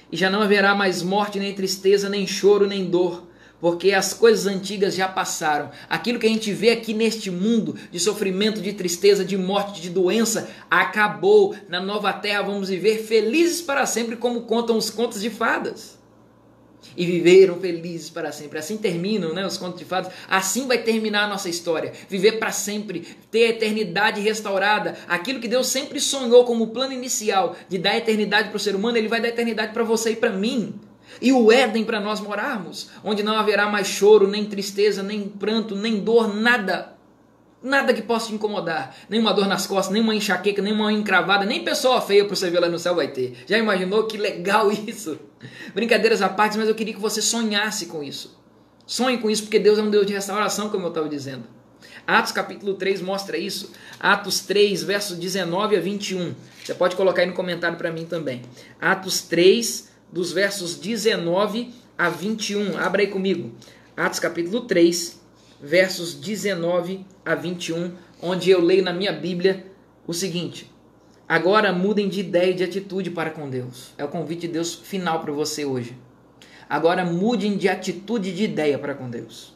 e já não haverá mais morte, nem tristeza, nem choro, nem dor, porque as coisas antigas já passaram. Aquilo que a gente vê aqui neste mundo de sofrimento, de tristeza, de morte, de doença, acabou. Na nova terra vamos viver felizes para sempre, como contam os contos de fadas e viveram felizes para sempre. Assim terminam né, os contos de fadas. Assim vai terminar a nossa história. Viver para sempre, ter a eternidade restaurada. Aquilo que Deus sempre sonhou como plano inicial de dar eternidade para o ser humano, Ele vai dar eternidade para você e para mim. E o Éden para nós morarmos, onde não haverá mais choro, nem tristeza, nem pranto, nem dor, nada. Nada que possa te incomodar. Nenhuma dor nas costas, nenhuma enxaqueca, nenhuma encravada, nem pessoa feia para você ver lá no céu vai ter. Já imaginou que legal (laughs) isso? Brincadeiras à parte, mas eu queria que você sonhasse com isso. Sonhe com isso, porque Deus é um Deus de restauração, como eu estava dizendo. Atos capítulo 3 mostra isso. Atos 3, versos 19 a 21. Você pode colocar aí no comentário para mim também. Atos 3, dos versos 19 a 21. Abra aí comigo. Atos capítulo 3, versos 19 a 21, onde eu leio na minha Bíblia o seguinte: Agora mudem de ideia e de atitude para com Deus. É o convite de Deus final para você hoje. Agora mudem de atitude e de ideia para com Deus.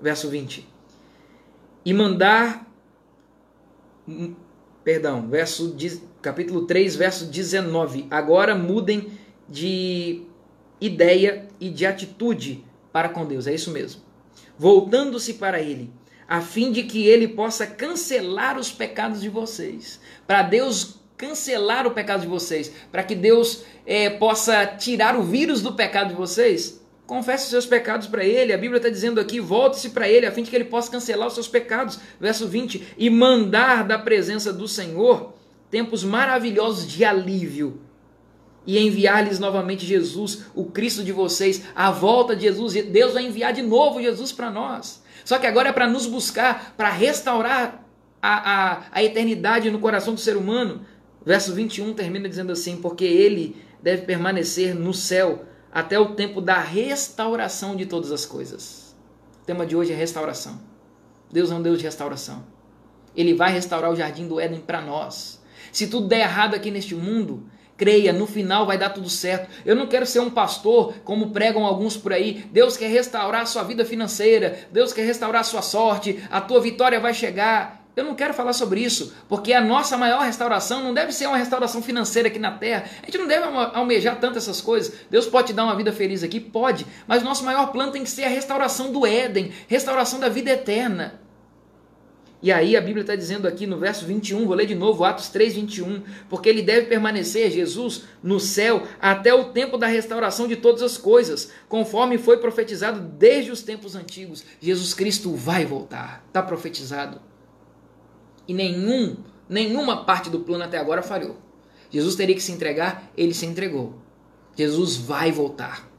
Verso 20. E mandar hum, perdão, verso capítulo 3, verso 19. Agora mudem de ideia e de atitude para com Deus. É isso mesmo voltando-se para ele, a fim de que ele possa cancelar os pecados de vocês. Para Deus cancelar o pecado de vocês, para que Deus é, possa tirar o vírus do pecado de vocês, confesse os seus pecados para ele. A Bíblia está dizendo aqui: volte-se para ele, a fim de que ele possa cancelar os seus pecados. Verso 20: e mandar da presença do Senhor tempos maravilhosos de alívio e enviar-lhes novamente Jesus, o Cristo de vocês, a volta de Jesus. Deus vai enviar de novo Jesus para nós. Só que agora é para nos buscar, para restaurar a, a, a eternidade no coração do ser humano. Verso 21 termina dizendo assim: Porque ele deve permanecer no céu até o tempo da restauração de todas as coisas. O tema de hoje é restauração. Deus é um Deus de restauração. Ele vai restaurar o jardim do Éden para nós. Se tudo der errado aqui neste mundo, Creia, no final vai dar tudo certo. Eu não quero ser um pastor, como pregam alguns por aí. Deus quer restaurar a sua vida financeira. Deus quer restaurar a sua sorte. A tua vitória vai chegar. Eu não quero falar sobre isso, porque a nossa maior restauração não deve ser uma restauração financeira aqui na terra. A gente não deve almejar tanto essas coisas. Deus pode te dar uma vida feliz aqui? Pode. Mas nosso maior plano tem que ser a restauração do Éden restauração da vida eterna. E aí a Bíblia está dizendo aqui no verso 21, vou ler de novo, Atos 3, 21, porque ele deve permanecer, Jesus, no céu até o tempo da restauração de todas as coisas, conforme foi profetizado desde os tempos antigos. Jesus Cristo vai voltar, está profetizado. E nenhum, nenhuma parte do plano até agora falhou. Jesus teria que se entregar, ele se entregou. Jesus vai voltar.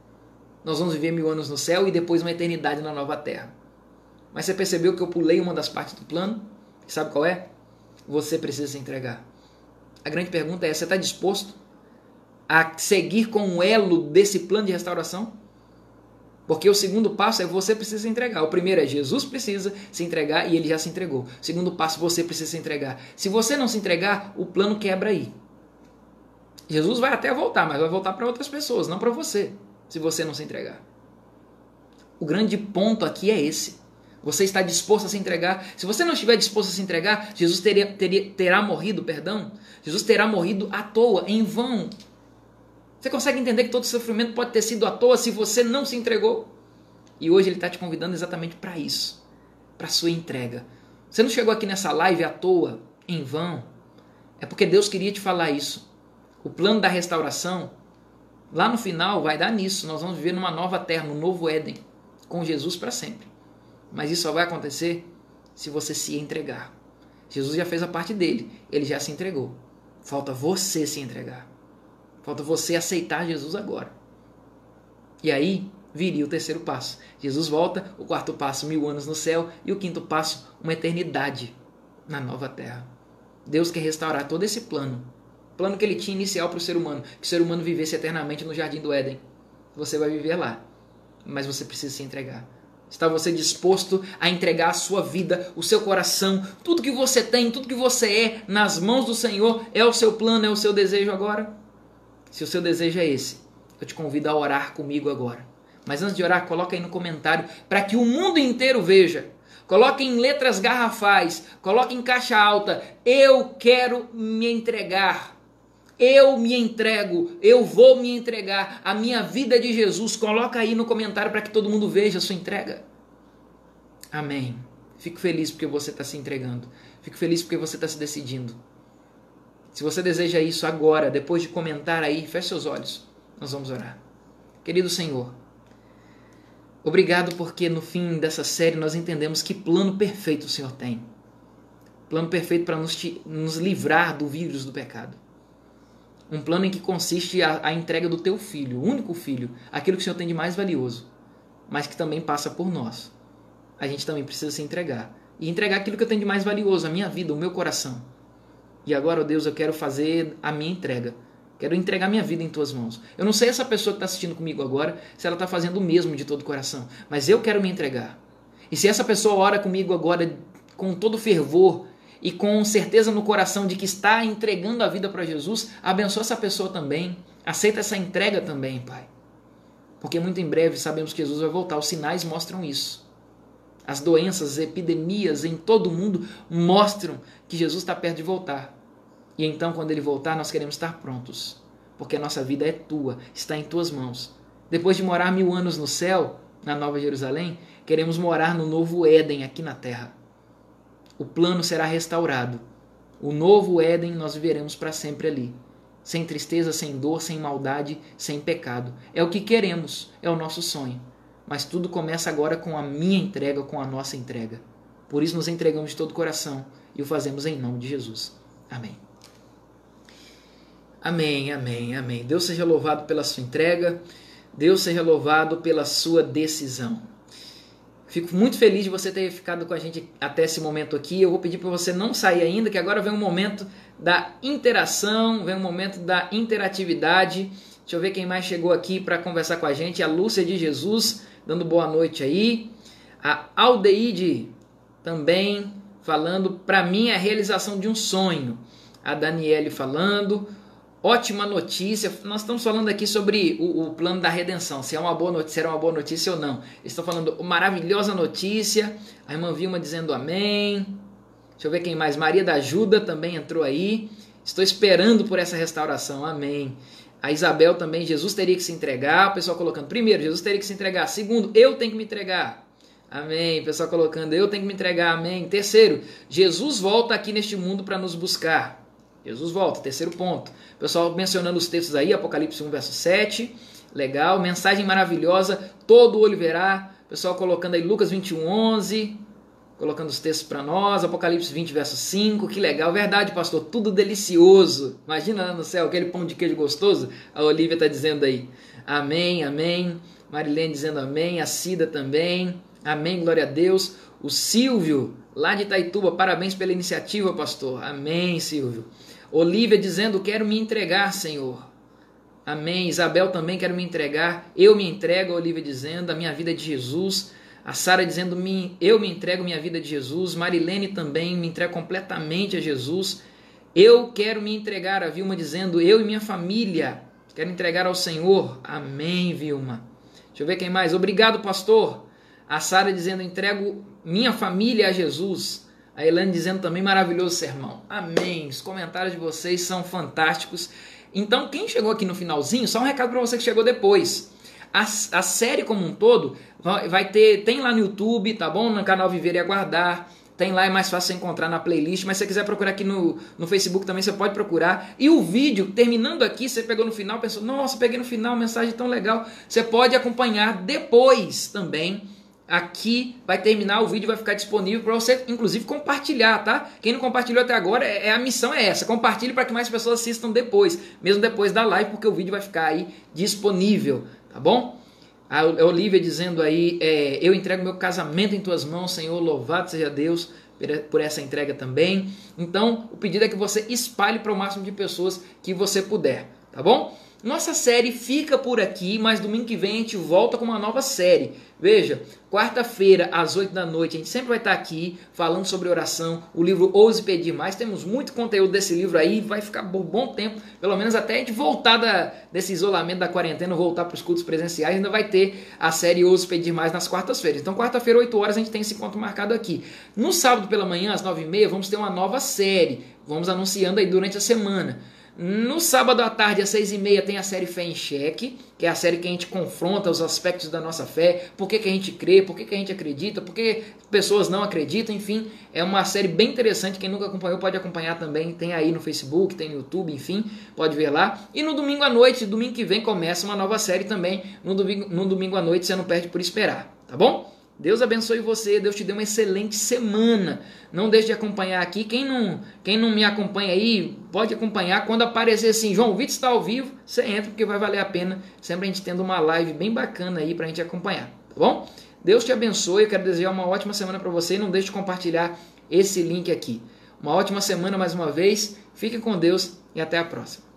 Nós vamos viver mil anos no céu e depois uma eternidade na nova terra. Mas você percebeu que eu pulei uma das partes do plano? Sabe qual é? Você precisa se entregar. A grande pergunta é: você está disposto a seguir com o elo desse plano de restauração? Porque o segundo passo é você precisa se entregar. O primeiro é Jesus precisa se entregar e ele já se entregou. O segundo passo, você precisa se entregar. Se você não se entregar, o plano quebra aí. Jesus vai até voltar, mas vai voltar para outras pessoas, não para você, se você não se entregar. O grande ponto aqui é esse. Você está disposto a se entregar? Se você não estiver disposto a se entregar, Jesus teria, teria, terá morrido, perdão. Jesus terá morrido à toa, em vão. Você consegue entender que todo sofrimento pode ter sido à toa se você não se entregou? E hoje ele está te convidando exatamente para isso. para sua entrega. Você não chegou aqui nessa live à toa, em vão. É porque Deus queria te falar isso. O plano da restauração, lá no final, vai dar nisso. Nós vamos viver numa nova terra, num novo Éden, com Jesus para sempre. Mas isso só vai acontecer se você se entregar. Jesus já fez a parte dele, ele já se entregou. Falta você se entregar. Falta você aceitar Jesus agora. E aí viria o terceiro passo. Jesus volta, o quarto passo, mil anos no céu, e o quinto passo, uma eternidade na nova terra. Deus quer restaurar todo esse plano. Plano que ele tinha inicial para o ser humano, que o ser humano vivesse eternamente no jardim do Éden. Você vai viver lá, mas você precisa se entregar. Está você disposto a entregar a sua vida, o seu coração, tudo que você tem, tudo que você é nas mãos do Senhor? É o seu plano, é o seu desejo agora? Se o seu desejo é esse, eu te convido a orar comigo agora. Mas antes de orar, coloca aí no comentário para que o mundo inteiro veja. Coloque em letras garrafais, coloque em caixa alta. Eu quero me entregar. Eu me entrego, eu vou me entregar. A minha vida é de Jesus. Coloca aí no comentário para que todo mundo veja a sua entrega. Amém. Fico feliz porque você está se entregando. Fico feliz porque você está se decidindo. Se você deseja isso agora, depois de comentar aí, feche seus olhos. Nós vamos orar. Querido Senhor, obrigado porque no fim dessa série nós entendemos que plano perfeito o Senhor tem. Plano perfeito para nos, nos livrar do vírus do pecado. Um plano em que consiste a, a entrega do teu filho, o único filho, aquilo que o Senhor tem de mais valioso, mas que também passa por nós. A gente também precisa se entregar. E entregar aquilo que eu tenho de mais valioso, a minha vida, o meu coração. E agora, ó Deus, eu quero fazer a minha entrega. Quero entregar minha vida em tuas mãos. Eu não sei essa pessoa que está assistindo comigo agora se ela está fazendo o mesmo de todo o coração, mas eu quero me entregar. E se essa pessoa ora comigo agora com todo fervor e com certeza no coração de que está entregando a vida para Jesus, abençoa essa pessoa também. Aceita essa entrega também, Pai. Porque muito em breve sabemos que Jesus vai voltar. Os sinais mostram isso. As doenças, as epidemias em todo o mundo mostram que Jesus está perto de voltar. E então, quando ele voltar, nós queremos estar prontos. Porque a nossa vida é tua, está em tuas mãos. Depois de morar mil anos no céu, na Nova Jerusalém, queremos morar no novo Éden aqui na terra o plano será restaurado. O novo Éden nós viveremos para sempre ali. Sem tristeza, sem dor, sem maldade, sem pecado. É o que queremos, é o nosso sonho. Mas tudo começa agora com a minha entrega, com a nossa entrega. Por isso nos entregamos de todo o coração e o fazemos em nome de Jesus. Amém. Amém, amém, amém. Deus seja louvado pela sua entrega. Deus seja louvado pela sua decisão. Fico muito feliz de você ter ficado com a gente até esse momento aqui. Eu vou pedir para você não sair ainda, que agora vem um momento da interação, vem um momento da interatividade. Deixa eu ver quem mais chegou aqui para conversar com a gente. A Lúcia de Jesus, dando boa noite aí. A Aldeide também falando, para mim é a realização de um sonho. A Daniele falando, Ótima notícia. Nós estamos falando aqui sobre o, o, plano da redenção, se é uma boa notícia, era uma boa notícia ou não. Estou falando maravilhosa notícia. A irmã Vilma dizendo amém. Deixa eu ver quem mais. Maria da Ajuda também entrou aí. Estou esperando por essa restauração. Amém. A Isabel também, Jesus teria que se entregar. O pessoal colocando, primeiro, Jesus teria que se entregar. Segundo, eu tenho que me entregar. Amém. O pessoal colocando, eu tenho que me entregar. Amém. Terceiro, Jesus volta aqui neste mundo para nos buscar. Jesus volta, terceiro ponto. Pessoal mencionando os textos aí, Apocalipse 1, verso 7. Legal, mensagem maravilhosa, todo olho verá. Pessoal colocando aí Lucas 21, 11. Colocando os textos para nós, Apocalipse 20, verso 5. Que legal, verdade, pastor, tudo delicioso. Imagina lá no céu aquele pão de queijo gostoso. A Olivia está dizendo aí. Amém, amém. Marilene dizendo amém. A Cida também. Amém, glória a Deus. O Silvio, lá de Itaituba, parabéns pela iniciativa, pastor. Amém, Silvio. Olívia dizendo: Quero me entregar, Senhor. Amém. Isabel também quero me entregar. Eu me entrego, Olívia dizendo: A minha vida é de Jesus. A Sara dizendo: Eu me entrego minha vida de Jesus. Marilene também me entrega completamente a Jesus. Eu quero me entregar. A Vilma dizendo: Eu e minha família quero entregar ao Senhor. Amém, Vilma. Deixa eu ver quem mais. Obrigado, pastor. A Sara dizendo: Entrego minha família a Jesus. A Elane dizendo também maravilhoso sermão. Amém. Os comentários de vocês são fantásticos. Então, quem chegou aqui no finalzinho, só um recado para você que chegou depois. A, a série como um todo vai ter, tem lá no YouTube, tá bom? No canal Viver e Aguardar. Tem lá, é mais fácil encontrar na playlist, mas se você quiser procurar aqui no, no Facebook também, você pode procurar. E o vídeo, terminando aqui, você pegou no final, pensou, nossa, peguei no final, mensagem tão legal. Você pode acompanhar depois também. Aqui vai terminar o vídeo, vai ficar disponível para você, inclusive, compartilhar, tá? Quem não compartilhou até agora, é, é a missão é essa. Compartilhe para que mais pessoas assistam depois, mesmo depois da live, porque o vídeo vai ficar aí disponível, tá bom? A Olivia dizendo aí, é, eu entrego meu casamento em tuas mãos, Senhor, louvado seja Deus por essa entrega também. Então, o pedido é que você espalhe para o máximo de pessoas que você puder, tá bom? Nossa série fica por aqui, mas domingo que vem a gente volta com uma nova série. Veja, quarta-feira às 8 da noite a gente sempre vai estar aqui falando sobre oração, o livro Ouse Pedir Mais. Temos muito conteúdo desse livro aí, vai ficar por bom tempo, pelo menos até a gente voltar da, desse isolamento da quarentena, voltar para os cultos presenciais, ainda vai ter a série Ouse Pedir Mais nas quartas-feiras. Então, quarta-feira, 8 horas, a gente tem esse encontro marcado aqui. No sábado pela manhã, às 9h30, vamos ter uma nova série. Vamos anunciando aí durante a semana. No sábado à tarde, às seis e meia, tem a série Fé em Cheque, que é a série que a gente confronta os aspectos da nossa fé, por que, que a gente crê, por que, que a gente acredita, por que pessoas não acreditam, enfim. É uma série bem interessante, quem nunca acompanhou pode acompanhar também, tem aí no Facebook, tem no YouTube, enfim, pode ver lá. E no domingo à noite, domingo que vem, começa uma nova série também, no domingo, no domingo à noite, você não perde por esperar, tá bom? Deus abençoe você, Deus te dê uma excelente semana. Não deixe de acompanhar aqui. Quem não, quem não me acompanha aí, pode acompanhar. Quando aparecer assim, João Vitor está ao vivo, você entra porque vai valer a pena. Sempre a gente tendo uma live bem bacana aí para a gente acompanhar, tá bom? Deus te abençoe. Eu quero desejar uma ótima semana para você. E não deixe de compartilhar esse link aqui. Uma ótima semana mais uma vez. Fique com Deus e até a próxima.